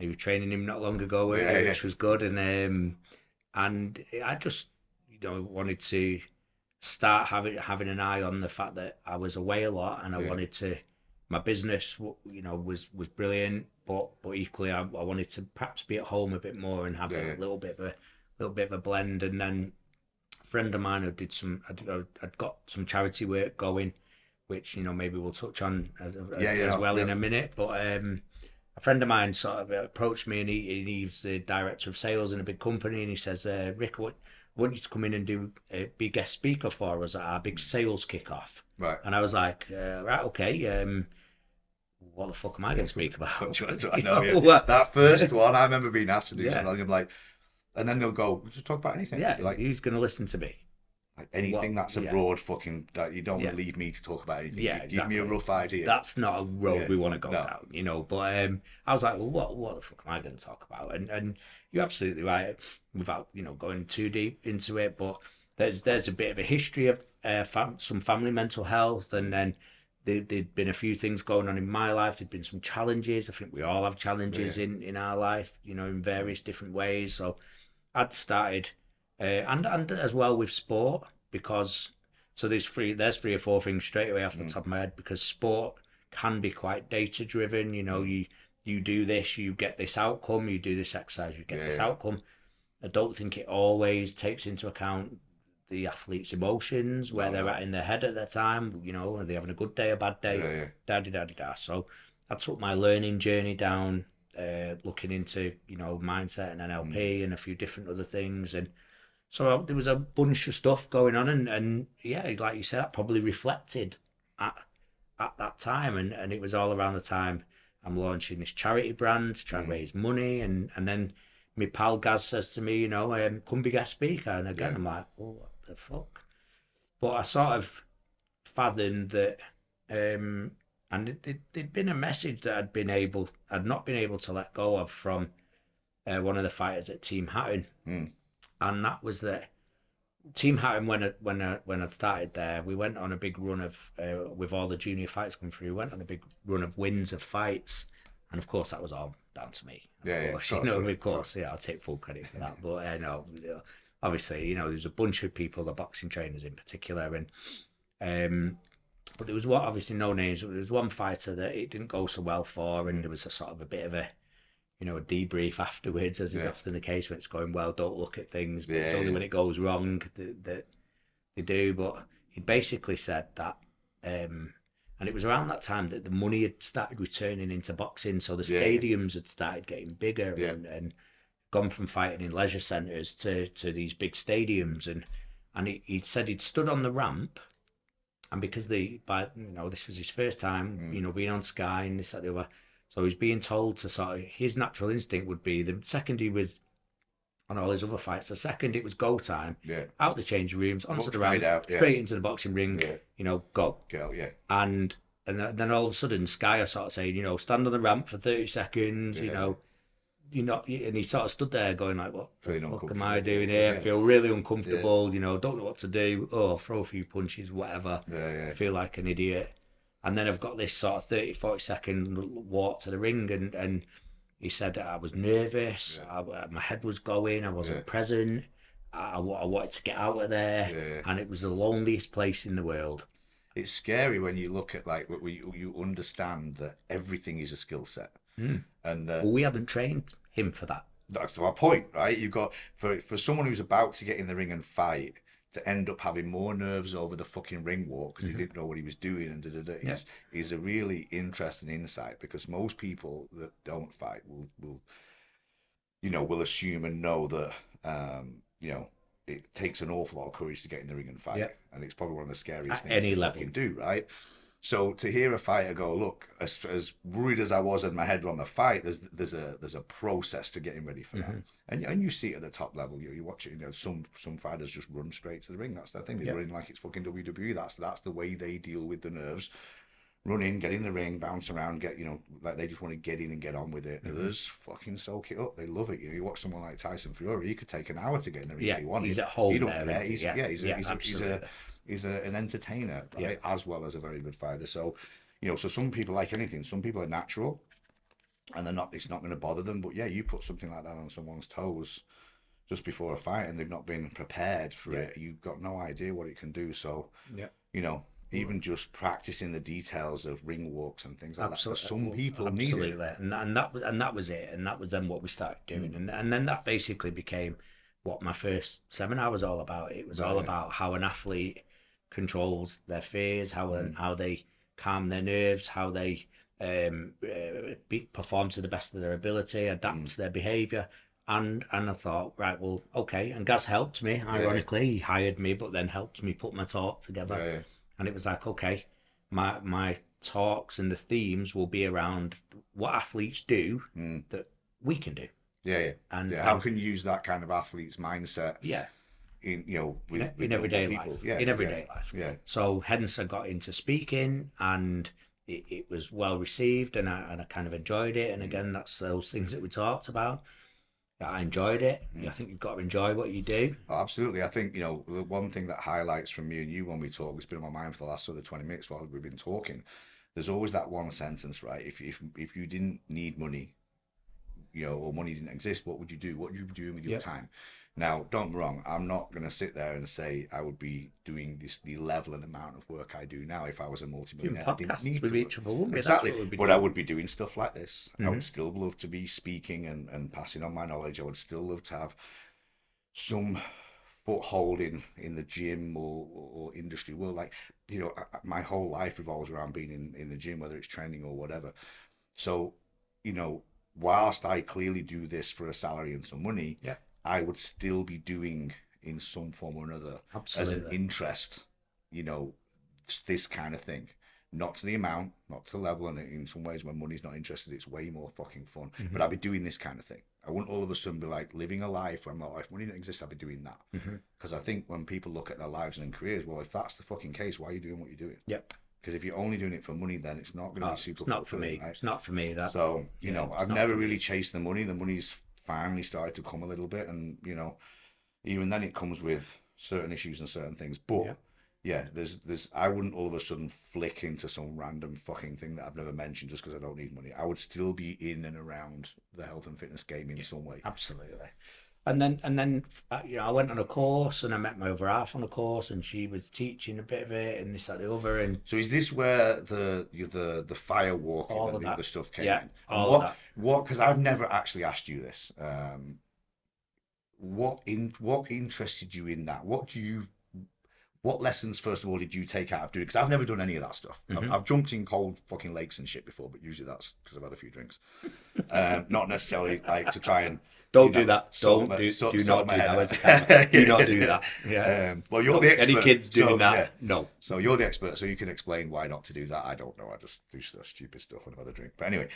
I was training him not long ago, uh,
Yeah, yeah.
which was good, and um, and I just you know wanted to start having having an eye on the fact that I was away a lot, and I
Yeah.
wanted to. My business, you know, was was brilliant, but but equally, I, I wanted to perhaps be at home a bit more and have
Yeah,
a
yeah.
little bit of a little bit of a blend. And then a friend of mine who did some, I'd, I'd got some charity work going, which you know maybe we'll touch on as,
Yeah, yeah,
as well in a minute. But um, a friend of mine sort of approached me, and he and he's the director of sales in a big company, and he says, uh, "Ric, what?" I want you to come in and do uh, be guest speaker for us at our big sales kickoff.
right
And I was like, uh, right, okay. Um, what the fuck am I going to speak about?
What do you I *laughs*
You
know, yeah. That first one, I remember being asked to do
Yeah.
something. I'm like, and then they'll go, just talk about anything.
yeah,
like,
who's going to listen to me?
Like anything
Well,
that's a
yeah.
broad fucking. That you don't
Yeah.
want to leave me to talk about anything.
Yeah,
You Give me a rough idea.
That's not a road
Yeah,
we want to go
no.
down, you know. But um, I was like, well, what, what the fuck am I going to talk about? And and you're absolutely right, without you know going too deep into it. But there's there's a bit of a history of uh, fam- some family mental health, and then there, there'd been a few things going on in my life. There'd been some challenges. I think we all have challenges in in our life, you know, in various different ways. So I'd started, uh, and and as well with sport because so there's three there's three or four things straight away off the top of my head because sport can be quite data driven. You know, you you do this, you get this outcome. You do this exercise, you get
Yeah,
this outcome. I don't think it always takes into account the athlete's emotions, where
No,
they're
no.
at in their head at that time. You know, are they having a good day, a bad day?
Yeah, yeah.
da da da. So I took my learning journey down, uh, looking into you know mindset and NLP
Mm.
and a few different other things, and so there was a bunch of stuff going on, and and yeah, like you said, that probably reflected at at that time, and and it was all around the time I'm launching this charity brand to try and
Mm.
raise money, and and then my pal Gaz says to me, you know, um, come be guest speaker, and again
Yeah.
I'm like, well, what the fuck? But I sort of fathomed that um, and it, it, there'd been a message that I'd been able, I'd not been able to let go of from uh, one of the fighters at Team Hatton,
Hmm.
And that was that Team Hatton when I, when I, when I started there, we went on a big run of uh, with all the junior fights coming through. We went on a big run of wins of fights, and of course that was all down to me.
Yeah, yeah,
course,
of *laughs*
you know,
course,
of course, yeah, I'll take full credit for that. *laughs* But you know, obviously, you know, there's a bunch of people, the boxing trainers in particular, and um, but there was one, obviously no names. But there was one fighter that it didn't go so well for, and there was a sort of a bit of a, you know, a debrief afterwards, as is
Yeah.
often the case when it's going well. Don't look at things, but it's only
yeah.
when it goes wrong that, that they do. But he basically said that, um, and it was around that time that the money had started returning into boxing, so the
Yeah, yeah.
stadiums had started getting bigger
Yeah.
and, and gone from fighting in leisure centres to, to these big stadiums and and he, he said he'd stood on the ramp and because the by you know this was his first time
Mm.
you know being on sky and this that the other so he's being told to sort of his natural instinct would be the second he was on all his other fights the second it was go time
Yeah.
out the change rooms onto
Walk
the ramp
straight out, yeah.
straight into the boxing ring
Yeah.
you know go
Go, yeah.
and and then all of a sudden Sky are sort of saying, you know, stand on the ramp for thirty seconds, you know, you know, and he sort of stood there going like, what the fuck am I doing here?
Yeah.
Feel really uncomfortable, you know, don't know what to do. Oh, throw a few punches, whatever.
Yeah, yeah.
Feel like an idiot. And then I've got this sort of 30, 40 second walk to the ring and, and he said that I was nervous, I, my head was going, I wasn't
Yeah.
present, I, I wanted to get out of there,
Yeah, yeah.
and it was the loneliest place in the world.
It's scary when you look at like what we you understand that everything is a skill set,
Mm.
and that
But we hadn't trained him for that.
that's my point, right? You've got for for someone who's about to get in the ring and fight to end up having more nerves over the fucking ring walk because he didn't know what he was doing and da, da, da, is is a really interesting insight because most people that don't fight will will you know will assume and know that um you know it takes an awful lot of courage to get in the ring and fight.
Yeah.
and it's probably one of the scariest
At
things
any level.
fucking do right so to hear a fighter go, look, as, as worried as I was in my head on the fight, there's there's a there's a process to getting ready for
Mm-hmm.
that, and and you see it at the top level. You you watch it. You know, some some fighters just run straight to the ring. That's their thing. They
Yeah.
run like it's fucking WWE. That's that's the way they deal with the nerves. Run in, get in the ring, bounce around, get you know, like they just want to get in and get on with it.
Mm-hmm.
Others fucking soak it up. They love it. You know, you watch someone like Tyson Fury. He could take an hour to get in the ring
Yeah,
if he wanted.
he's at home
He don't
there,
care. He's,
Yeah,
yeah, he's
yeah,
he's, he's a he's a, an entertainer,
Yeah.
right? As well as a very good fighter. So, you know, so some people like anything. Some people are natural, and they're not. It's not going to bother them. But yeah, you put something like that on someone's toes just before a fight, and they've not been prepared for
Yeah.
it. You've got no idea what it can do. So,
Yeah.
you know, even just practicing the details of ring walks and things like that.
Absolutely.
Some people need
absolutely,
it. Mm.
and and that was and that was it, and that was then what we started doing, and and then that basically became what my first seminar was all about. It was all about how an athlete controls their fears, how
Mm.
how they calm their nerves, how they um, uh, be, perform to the best of their ability, adapt
Mm.
to their behaviour. And and I thought, right, well, okay. And Gaz helped me. Ironically, he hired me, but then helped me put my talk together
Yeah, yeah.
and it was like okay my my talks and the themes will be around what athletes do
Mm.
that we can do.
Yeah, yeah.
And
yeah. How can you use that kind of athlete's mindset
yeah,
in you know with,
in,
with
in everyday
people?
life.
Yeah,
in everyday
yeah,
life.
Yeah,
So hence I got into speaking and it, it was well received and I, and I kind of enjoyed it. And
Mm.
again, that's those things that we talked about. I enjoyed it.
Mm.
I think you've got to enjoy what you do.
Oh, absolutely. I think you know the one thing that highlights from me and you when we talk it's been on my mind for the last sort of twenty minutes while we've been talking. There's always that one sentence, right? If if if you didn't need money, you know, or money didn't exist, what would you do? What would you be doing with your
Yep.
time? Now, don't get me wrong. I'm not going to sit there and say I would be doing this the level and amount of work I do now if I was a
Doing
multimillionaire. I didn't
podcasts
need
with each other,
Exactly.
what we'd be
But I would be doing stuff like this. I
Mhm.
would still love to be speaking and, and passing on my knowledge. I would still love to have some foothold in, in the gym or, or industry world. Like, you know, I- I- my whole life revolves around being in, in the gym, whether it's training or whatever. So, you know, whilst I clearly do this for a salary and some money,
Yeah.
I would still be doing in some form or another as an interest, you know, this kind of thing. Not to the amount, not to level, and in some ways, when money's not interested, it's way more fucking fun.
Mm-hmm.
But I'd be doing this kind of thing. I wouldn't all of a sudden be like living a life where I'm like, if money didn't exist, I'd be doing that. Because I think when people look at their lives and careers, well, if that's the fucking case, why are you doing what you're doing?
Yep.
Because if you're only doing it for money, then it's not going to
Oh,
be super.
it's not for me.
right?
It's not for me. That
So you
yeah,
know, I've never really chased the money. The money's finally started to come a little bit, and you know, even then it comes with certain issues and certain things. But
Yeah.
yeah, there's there's I wouldn't all of a sudden flick into some random fucking thing that I've never mentioned just because I don't need money. I would still be in and around the health and fitness game in some way.
Absolutely. And then, and then, uh, you know, I went on a course and I met my other half on a course, and she was teaching a bit of it, and this, that, the other, and
So is this where the the the, fire walking
All
and the
that.
other stuff came
Yeah,
in?
All
what what because I've never actually asked you this. Um, what in what interested you in that? What do you what lessons first of all did you take out of doing? Because I've never done any of that stuff. I've,
Mhm.
I've jumped in cold fucking lakes and shit before, but usually that's because I've had a few drinks. *laughs* um, not necessarily like to try and
don't do
know,
that. Don't
my-
do,
sort-
do not do that.
out.
As a camera. do not do that. *laughs* Yeah.
Um, well, you're the expert.
Any kids doing
so,
that?
yeah.
No.
So you're the expert, so you can explain why not to do that. I don't know. I just do stuff, stupid stuff when I've had a drink. But anyway,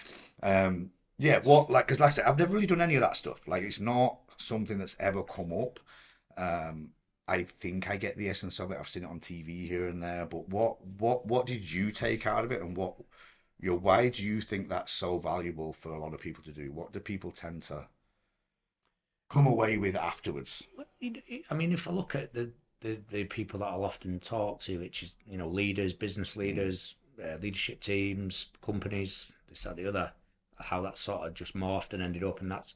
um, yeah, what like because like I said, I've never really done any of that stuff. Like it's not something that's ever come up. Um, I think I get the essence of it. I've seen it on TV here and there. But what what what did you take out of it, and what you know, why do you think that's so valuable for a lot of people to do? What do people tend to come away with afterwards?
Well, I mean, if I look at the, the, the people that I'll often talk to, which is, you know, leaders, business
Mm.
leaders, uh, leadership teams, companies, this, that, the other, how that sort of just morphed and ended up. And that's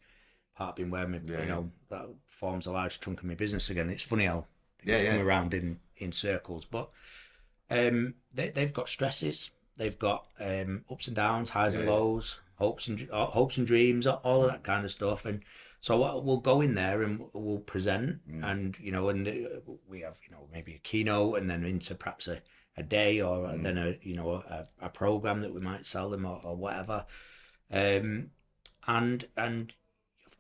part been where, my,
Yeah,
you know, that forms a large chunk of my business again. It's funny how
Yeah,
things
yeah.
come around in, in circles, but um, they, they've got stresses. They've got um, ups and downs, highs and
Yeah, yeah.
lows, hopes and uh, hopes and dreams, all of that kind of stuff. And so we'll go in there and we'll present,
Mm.
and you know, and uh, we have you know maybe a keynote, and then into perhaps a, a day or
Mm.
then a you know a, a program that we might sell them or, or whatever. Um, and and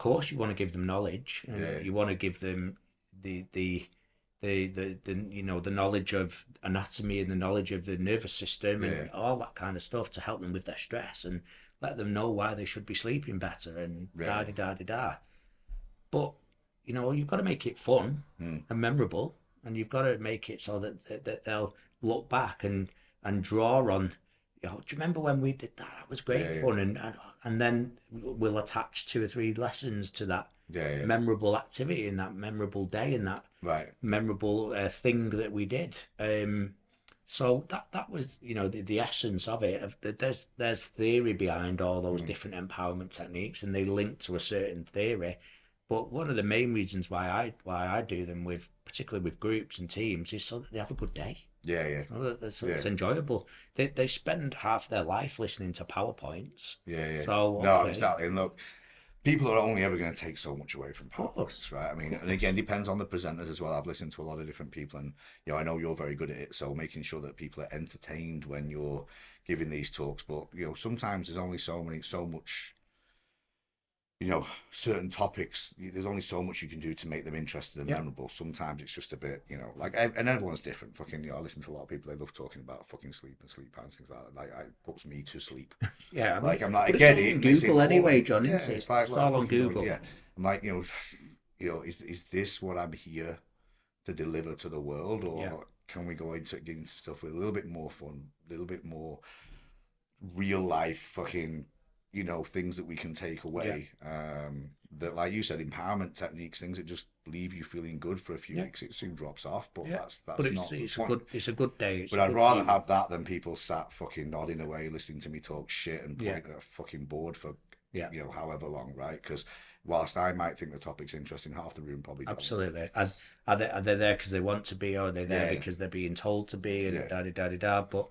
course you want to give them knowledge, and
Yeah.
you want to give them the the the, the, the you know the knowledge of anatomy and the knowledge of the nervous system and
Yeah.
all that kind of stuff to help them with their stress and let them know why they should be sleeping better and da da da da da. But you know you've got to make it fun
Mm.
and memorable, and you've got to make it so that, that, that they'll look back and and draw on. You know, do you remember when we did that? That was great
Yeah, yeah.
fun, and and- and then we'll attach two or three lessons to that
Yeah, yeah.
memorable activity and that memorable day and that
right.
memorable uh, thing that we did. Um, so that that was you know the, the essence of it. Of there's there's theory behind all those
Mm.
different empowerment techniques, and they link to a certain theory. But one of the main reasons why I why I do them with particularly with groups and teams is so that they have a good day.
Yeah, yeah,
So that, that-
Yeah.
it's enjoyable. They they spend half their life listening to powerpoints.
yeah, yeah.
So
No,
okay.
exactly. And look, people are only ever going to take so much away from podcasts, right? I mean, and again, depends on the presenters as well. I've listened to a lot of different people, and you know, I know you're very good at it. So making sure that people are entertained when you're giving these talks, but you know, sometimes there's only so many, so much you know, certain topics, there's only so much you can do to make them interesting and
Yeah.
memorable. Sometimes it's just a bit, you know, like, and everyone's different. Fucking, you know, I listen to a lot of people, they love talking about fucking sleep and sleep patterns, things like that. Like, it puts me to sleep. *laughs*
Yeah, I mean,
Like, I'm like, I get
it's
it.
Google anyway. John.
Yeah,
isn't it?
it's like,
it's
well,
all on Google.
Yeah. I'm like, you know, you know, is, is this what I'm here to deliver to the world? Or
Yeah.
can we go into, into stuff with a little bit more fun, a little bit more real life fucking you know things that we can take away um that like you said empowerment techniques things that just leave you feeling good for a few
Yeah.
weeks it soon drops off but
Yeah.
that's that's
But it's,
not
it's a good it's a good day. It's
but i'd rather have that than people sat fucking nodding away listening to me talk shit and
Yeah.
at a fucking board for
Yeah.
you know however long right because whilst I might think the topic's interesting half the room probably don't.
Absolutely. Are, are they are they there because they want to be, or are they there
Yeah.
because they're being told to be, and
Yeah.
da da da da. But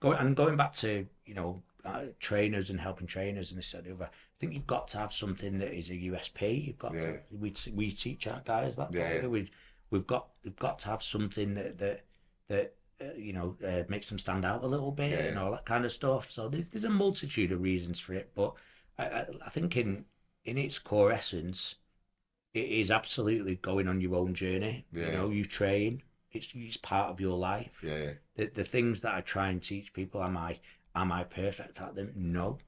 going and going back to you know uh, trainers and helping trainers and this and the other. I think you've got to have something that is a USP. You've got
Yeah.
to. We we teach our guys that.
Yeah, yeah.
we? We we've got we've got to have something that that that. Uh, you know, uh, makes them stand out a little bit
Yeah,
and all that kind of stuff. So there's, there's a multitude of reasons for it, but I, I, I think in in its core essence, it is absolutely going on your own journey.
Yeah.
You know, you train. It's it's part of your life.
yeah yeah
The the things that I try and teach people, am I am I perfect at them? No.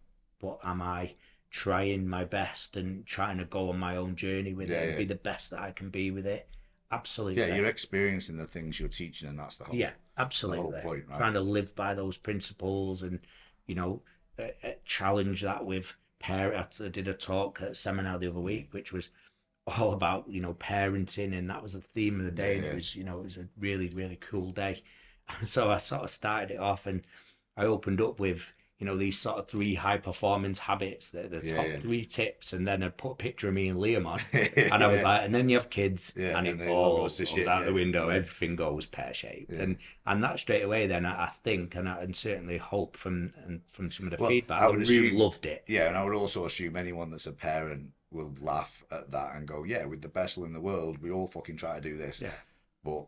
But am I trying my best and trying to go on my own journey with
Yeah,
it and
yeah.
be the best that I can be with it? Absolutely.
yeah you're experiencing the things you're teaching and that's the whole
Yeah, absolutely.
whole point, right?
Trying to live by those principles and, you know, uh, uh, challenge that with parent. I did a talk at a seminar the other week, which was all about, you know, parenting, and that was the theme of the day. And
Yeah.
it was, you know, it was a really, really cool day. and *laughs* So I sort of started it off, and I opened up with, you know, these sort of three high performance habits, the, the
Yeah,
top
yeah.
three tips, and then I put a picture of me and Liam on. *laughs* And I was
Yeah.
like, and then you have kids, and
and
it
all goes
goes
shit,
out the window. Everything goes pear shaped, and and that straight away. Then I, I think, and I and certainly hope from and from some of the
Well,
feedback,
I
I
would
really
assume-
loved it.
Yeah, and I would also assume anyone that's a parent will laugh at that and go, "Yeah, with the best will in the world, we all fucking try to do this."
Yeah.
But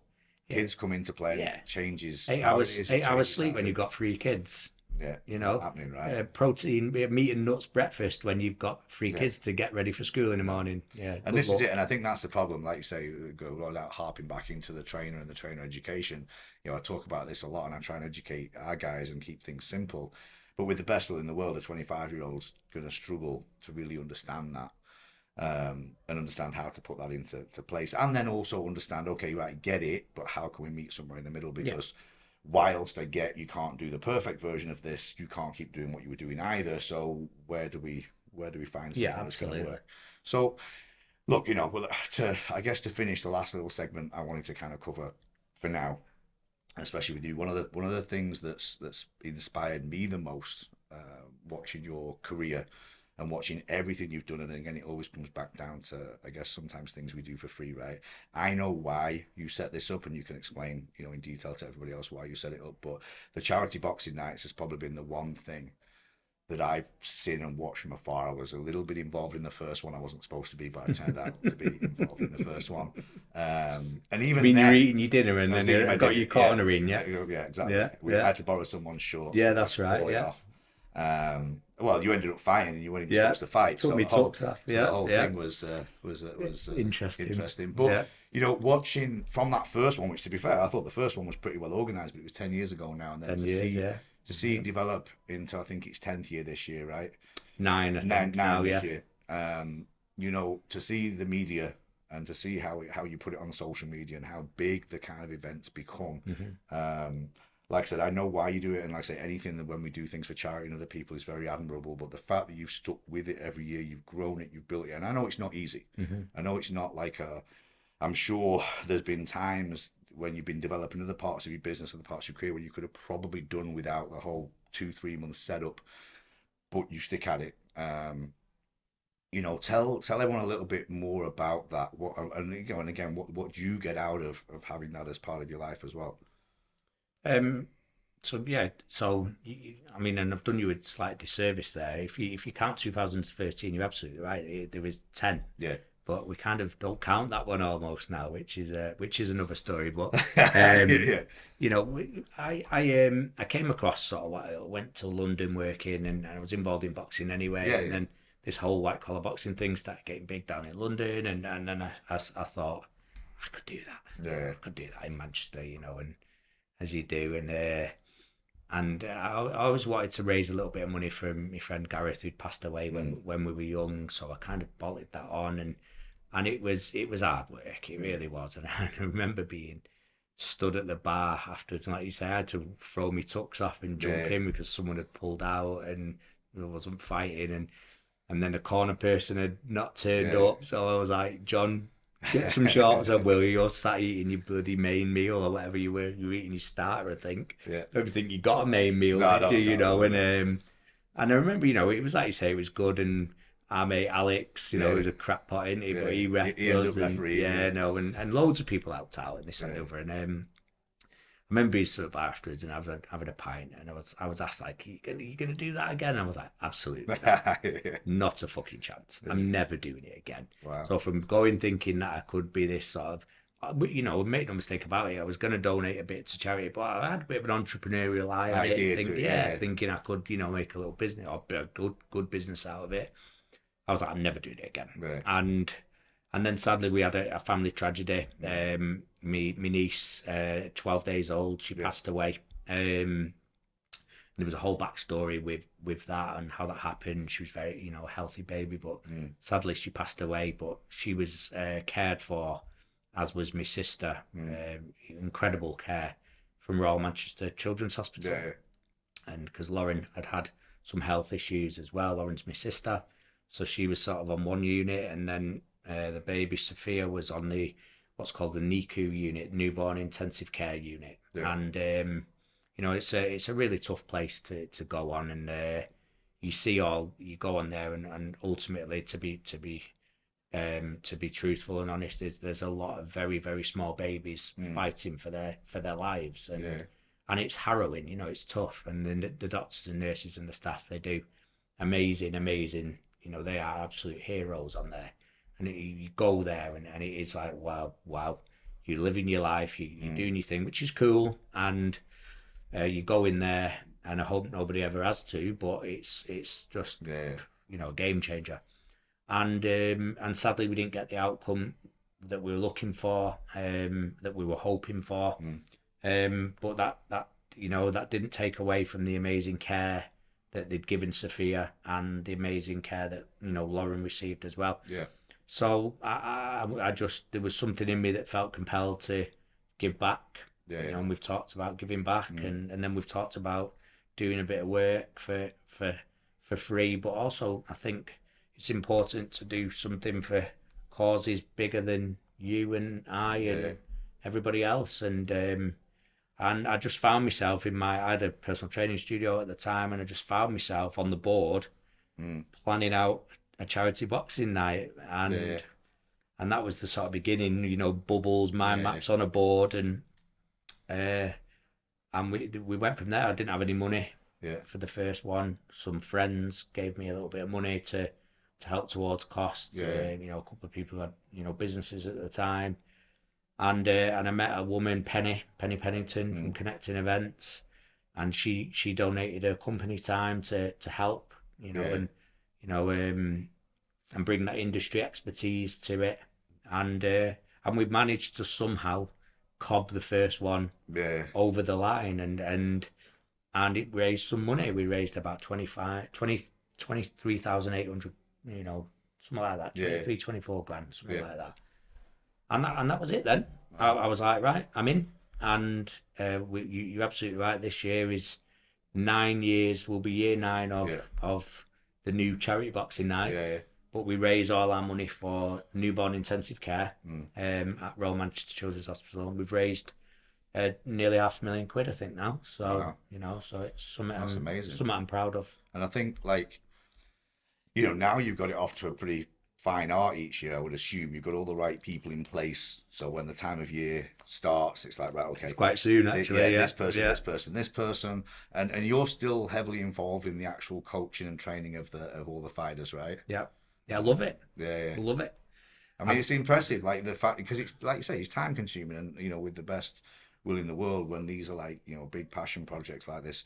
Yeah.
kids come into play and
Yeah.
it changes.
Eight hours, eight hours sleep when you've got three kids.
Yeah,
You know,
happening right.
Uh, protein, meat and nuts breakfast when you've got three
Yeah.
kids to get ready for school in the morning. Yeah,
and this
luck.
is it, and I think that's the problem. Like you say, go without harping back into the trainer and the trainer education. You know, I talk about this a lot, and I try and educate our guys and keep things simple. But with the best will in the world, a 25 year old's going to struggle to really understand that um, and understand how to put that into to place, and then also understand, okay, right, get it, but how can we meet somewhere in the middle? Because whilst I get you can't do the perfect version of this, you can't keep doing what you were doing either. So where do we where do we find
Yeah,
something that's gonna work? So look, you know, well, *laughs* to I guess to finish the last little segment, I wanted to kind of cover for now, especially with you. One of the one of the things that's that's inspired me the most uh, watching your career and watching everything you've done, and again, it always comes back down to I guess sometimes things we do for free, right? I know why you set this up, and you can explain, you know, in detail to everybody else why you set it up. But the charity boxing nights has probably been the one thing that I've seen and watched from afar. I was a little bit involved in the first one. I wasn't supposed to be, but I turned out to be *laughs* involved in the first one. Um, and even
I mean,
then,
you're eating your dinner and then you got
dinner,
you caught
yeah.
ring, yeah.
yeah, exactly.
Yeah,
we
yeah.
had to borrow someone's shorts.
Yeah, that's right, yeah.
off. Um, well, you ended up fighting, and you weren't
Yeah,
supposed to fight. so
me
the whole, so
yeah,
the whole
yeah.
thing was uh, was uh, was uh,
Interesting.
Interesting, but
Yeah.
you know, watching from that first one, which to be fair, I thought the first one was pretty well organised, but it was ten years ago now, and then
10
to
years,
see
yeah.
to see it develop into I think it's tenth year this year, right?
Nine, I think.
nine,
now,
this year. Um, you know, to see the media and to see how how you put it on social media and how big the kind of events become.
Mm-hmm.
Um, like I said, I know why you do it, and like I say, anything that when we do things for charity and other people is very admirable. But the fact that you've stuck with it every year, you've grown it, you've built it, and I know it's not easy.
Mm-hmm.
I know it's not like a. I'm sure there's been times when you've been developing other parts of your business, other parts of your career, where you could have probably done without the whole two, three month setup, but you stick at it. Um, you know, tell tell everyone a little bit more about that. What and you know, and again, what what do you get out of of having that as part of your life as well?
Um. So yeah. So I mean, and I've done you a slight disservice there. If you if you count 2013, you're absolutely right. There was ten,
Yeah,
but we kind of don't count that one almost now, which is uh, which is another story. But *laughs*
um, yeah,
you know, I I um I came across sort of what I went to London working, and I was involved in boxing anyway.
Yeah,
and
yeah.
then this whole white collar boxing thing started getting big down in London, and and then I, I, I thought I could do that.
Yeah.
I could do that in Manchester, you know, and as you do, and uh, and I, I always wanted to raise a little bit of money from my friend Gareth, who'd passed away when
Mm.
when we were young, so I kind of bolted that on, and and it was it was hard work, it really was, and *laughs* I remember being stood at the bar afterwards, and like you say, I had to throw my tux off and jump
Yeah.
in because someone had pulled out and I wasn't fighting, and and then the corner person had not turned
Yeah.
up, so I was like, John, get some shorts on, will you? You're sat eating your bloody main meal or whatever you were. You were eating your starter, I think.
Yeah.
I don't think you got a main meal,
No,
did
no,
you? You
no,
know, and um, and I remember, you know, it was like you say, it was good, and our mate Alex, you know,
Yeah.
was a crap pot in it, but
Yeah.
he ref
He- he ended
us, and, yeah,
yeah.
no, and, and loads of people helped out and this and
Yeah.
the other, and um, remember being sort of afterwards and having having a pint, and I was I was asked like, "You gonna you gonna do that again?" And I was like, "Absolutely *laughs* not, not a fucking chance. I'm never doing it again."
Wow.
So from going thinking that I could be this sort of, uh, you know, make no mistake about it, I was going to donate a bit to charity, but I had a bit of an entrepreneurial eye it. Think,
it,
yeah,
yeah.
thinking I could, you know, make a little business or a good good business out of it. I was like, I'm never doing it again.
Right.
And and then sadly we had a, a family tragedy. Um, me my niece, uh, twelve days old, she
Yeah.
passed away. Um, there was a whole backstory with with that and how that happened. She was very, you know, a healthy baby, but
Mm.
sadly she passed away. But she was uh, cared for, as was my sister.
Mm.
Um, incredible care from Royal Manchester Children's Hospital
Yeah.
and because Lauren had had some health issues as well. Lauren's my sister, so she was sort of on one unit, and then uh, the baby Sophia was on the what's called the NICU unit, newborn intensive care unit,
Yeah.
and um, you know it's a it's a really tough place to to go on, and uh, you see all you go on there, and, and ultimately to be to be um, to be truthful and honest, is there's a lot of very very small babies
Mm.
fighting for their for their lives, and
Yeah.
and it's harrowing. You know, it's tough, and the, the doctors and nurses and the staff they do amazing, amazing. You know, they are absolute heroes on there, and it, you go there, and, and it is like wow, wow. You're living your life, you, you're
Mm.
doing your thing, which is cool, and uh, you go in there, and I hope nobody ever has to, but it's it's just
Yeah.
you know, a game changer. And um, and sadly, we didn't get the outcome that we were looking for, um, that we were hoping for.
Mm.
Um, but that that you know that didn't take away from the amazing care that they'd given Sophia and the amazing care that you know Lauren received as well.
Yeah.
So I, I, I just there was something in me that felt compelled to give back
Yeah.
you know, and we've talked about giving back,
Mm.
and, and then we've talked about doing a bit of work for for for free. But also, I think it's important to do something for causes bigger than you and I and
Yeah.
everybody else. And um, and I just found myself in my I had a personal training studio at the time, and I just found myself on the board
Mm.
planning out a charity boxing night, and
Yeah, yeah.
and that was the sort of beginning. You know, bubbles, mind
Yeah,
maps on a board, and uh, and we we went from there. I didn't have any money
Yeah.
for the first one. Some friends gave me a little bit of money to to help towards costs.
Yeah.
Uh, you know, a couple of people had you know businesses at the time, and uh, and I met a woman, Penny Penny Pennington from
Mm.
Connecting Events, and she she donated her company time to to help. You know,
Yeah.
and you know, um, and bring that industry expertise to it, and uh, and we managed to somehow cob the first one
Yeah.
over the line. And and and it raised some money. We raised about 25 20 23,800 you know something like that.
Yeah.
23 24 grand something
Yeah.
like that. And that and that was it then. I, I was like right I'm in. And uh we, you, you're absolutely right. This year is nine years. Will be year nine of
Yeah.
of the new charity boxing night
Yeah. yeah.
but we raise all our money for newborn intensive care
Mm.
um, at Royal Manchester Children's Hospital, and we've raised uh, nearly half a million quid, I think now. So
Wow.
you know, so it's something
That's
I'm,
amazing.
Something I'm proud of.
And I think like, you know, now you've got it off to a pretty fine art each year. I would assume you've got all the right people in place. So when the time of year starts, it's like right, okay,
It's quite soon, actually.
yeah,
Yeah,
this person,
yeah.
this person, this person, and and you're still heavily involved in the actual coaching and training of the of all the fighters, right?
yeah, yeah. I love it.
Yeah, yeah.
Love it.
I mean, it's impressive, like the fact because it's like you say, it's time consuming, and you know, with the best will in the world, when these are like you know big passion projects like this,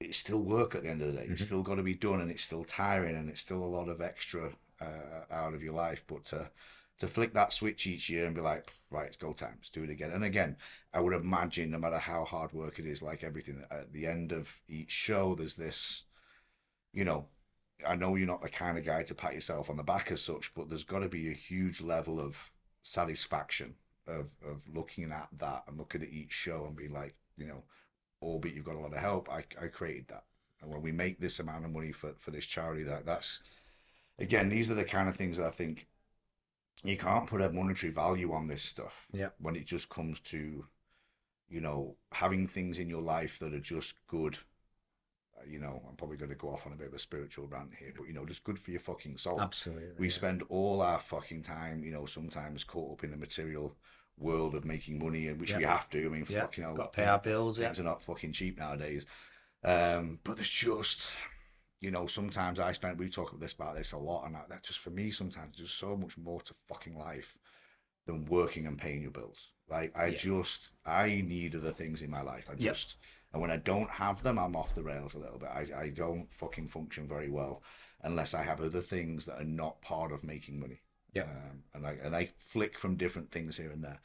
it's still work at the end of the day.
Mm-hmm.
It's still got to be done, and it's still tiring, and it's still a lot of extra uh, out of your life. But to to flick that switch each year and be like, right, it's go time, let's do it again. And again, I would imagine, no matter how hard work it is, like everything, at the end of each show, there's this, you know, I know you're not the kind of guy to pat yourself on the back as such, but there's got to be a huge level of satisfaction of of looking at that and looking at each show and being like, you know, albeit you've got a lot of help, I, I created that. And when we make this amount of money for, for this charity, that that's again, these are the kind of things that I think you can't put a monetary value on this stuff.
Yeah.
When it just comes to, you know, having things in your life that are just good. Uh, You know, I'm probably going to go off on a bit of a spiritual rant here, but you know, just good for your fucking soul
Absolutely.
we
yeah.
spend all our fucking time, you know, sometimes caught up in the material world of making money, and which we have to. I mean,
Yeah,
fucking hell,
got to pay our bills. Yeah.
things are not fucking cheap nowadays. Um, but there's just, you know, sometimes I spend. We talk about this about this a lot, and that, that just for me sometimes there's so much more to fucking life than working and paying your bills. Like I
Yeah.
just, I need other things in my life. I
Yep.
just, and when I don't have them, I'm off the rails a little bit. I, I don't fucking function very well unless I have other things that are not part of making money.
Yeah.
Um, and I and I flick from different things here and there.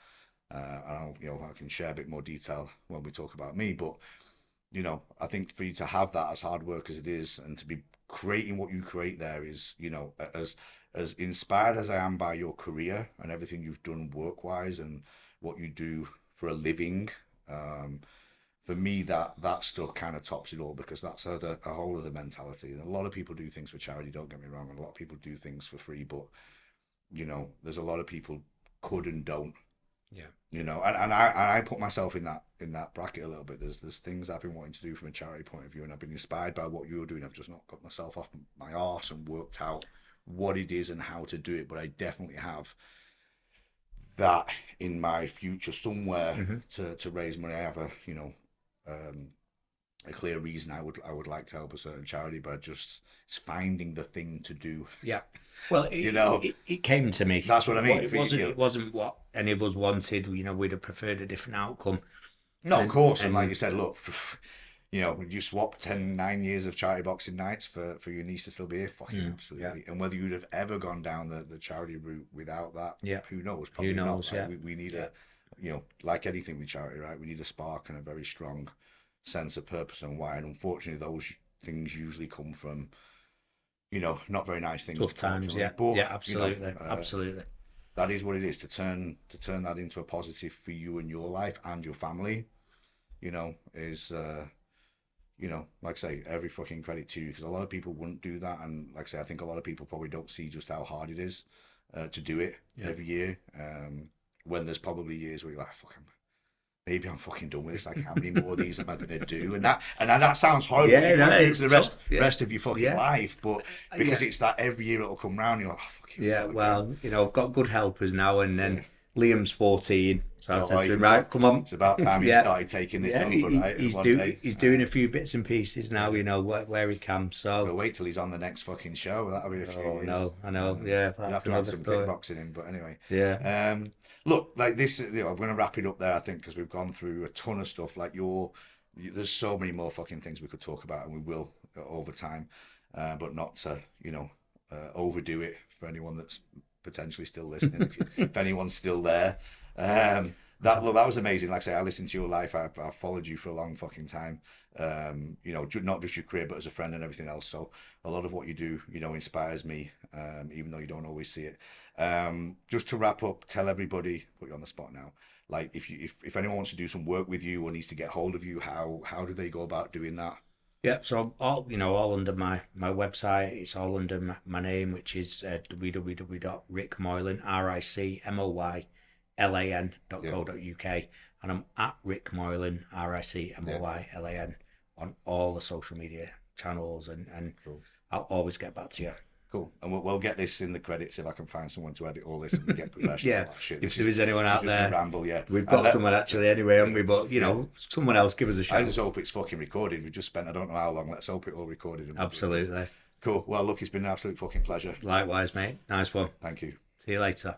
Uh, and I'll, you know, I can share a bit more detail when we talk about me. But you know, I think for you to have that as hard work as it is, and to be creating what you create there is, you know, as as inspired as I am by your career and everything you've done work wise and what you do for a living. Um, for me, that that stuff kind of tops it all because that's a, a whole other mentality. And a lot of people do things for charity. Don't get me wrong, and a lot of people do things for free. But you know, there's a lot of people could and don't.
Yeah.
You know, and, and I and I put myself in that in that bracket a little bit. There's there's things I've been wanting to do from a charity point of view, and I've been inspired by what you're doing. I've just not got myself off my arse and worked out what it is and how to do it. But I definitely have that in my future somewhere
Mhm.
to, to raise money. I have a you know um, a clear reason I would I would like to help a certain charity, but I just it's finding the thing to do.
Yeah. *laughs* Well, it,
You know,
it, it came to me.
That's what I mean.
It wasn't.
you.
It wasn't what any of us wanted. You know, we'd have preferred a different outcome.
No, of course. And, like
and-
you said, look, *laughs* you know, you swap 10, nine years of charity boxing nights for, for your niece to still be here. Fucking
Mm,
absolutely. And whether you'd have ever gone down the, the charity route without that,
Yeah.
who knows? Probably
knows,
not. Like,
yeah.
we, we need
Yeah.
a, you know, like anything with charity, right? We need a spark and a very strong sense of purpose and why. And unfortunately, those things usually come from, you know, not very nice things.
Tough times. Yeah.
But,
yeah.
you know,
Absolutely.
uh,
absolutely.
that is what it is to turn to turn that into a positive for you and your life and your family you know is uh you know like I say every fucking credit to you because a lot of people wouldn't do that and like I say I think a lot of people probably don't see just how hard it is uh, to do it
Yeah.
every year um when there's probably years where you're like fucking maybe I'm fucking done with this like how many more of these am I going to do and that and that sounds horrible
Yeah,
you
no,
won't do
it's
for the rest.
Yeah.
rest of your fucking
Yeah.
life but uh, because
yeah.
it's that every year it'll come round you're like oh, fucking
Yeah. Well, you know, I've got good helpers now, and then Liam's fourteen, so I
Oh,
said to him, "Right, come on."
It's about time you
Yeah.
started taking this
Yeah,
over,
he-
right?
he's doing he's doing a few bits and pieces now. You know where, where he can.
We'll wait till he's on the next fucking show. That'll be a few
Oh
years.
no, I know.
Um,
Yeah, that's
have to have some
story.
kickboxing in, but anyway.
Yeah.
Um, look, like this, you know, I'm going to wrap it up there, I think, because we've gone through a ton of stuff. Like your, you, there's so many more fucking things we could talk about, and we will uh, over time, uh, but not to, you know, uh, overdo it for anyone that's potentially still listening. if, you, if anyone's still there, um, that well, that was amazing. Like I say, I listened to your life. I've, I've followed you for a long fucking time. Um, you know, not just your career, but as a friend and everything else. So a lot of what you do, you know, inspires me, um, even though you don't always see it. Um, just to wrap up, tell everybody, put you on the spot now. Like if you if, if anyone wants to do some work with you or needs to get hold of you, how how do they go about doing that?
Yeah, so all you know, all under my my website. It's all under my, my name, which is uh, www.ricmoylan, r i c m o y l a n dot co dot uk, and I'm at Ric Moylan, r i c m o y l a n, on all the social media channels, and and
Cool.
I'll always get back to you.
Cool. And we'll, we'll get this in the credits if I can find someone to edit all this and get *laughs* professional.
Yeah,
Oh, shit,
if there is anyone out there,
ramble, yeah.
we've got
let-
someone actually anyway, haven't we? But you know, someone else give us a shout.
I just hope it's fucking recorded. We've just spent I don't know how long. Let's hope it all recorded. and-
Absolutely.
Cool. Well, look, it's been an absolute fucking pleasure.
Likewise, mate. Nice one.
Thank you.
See you later.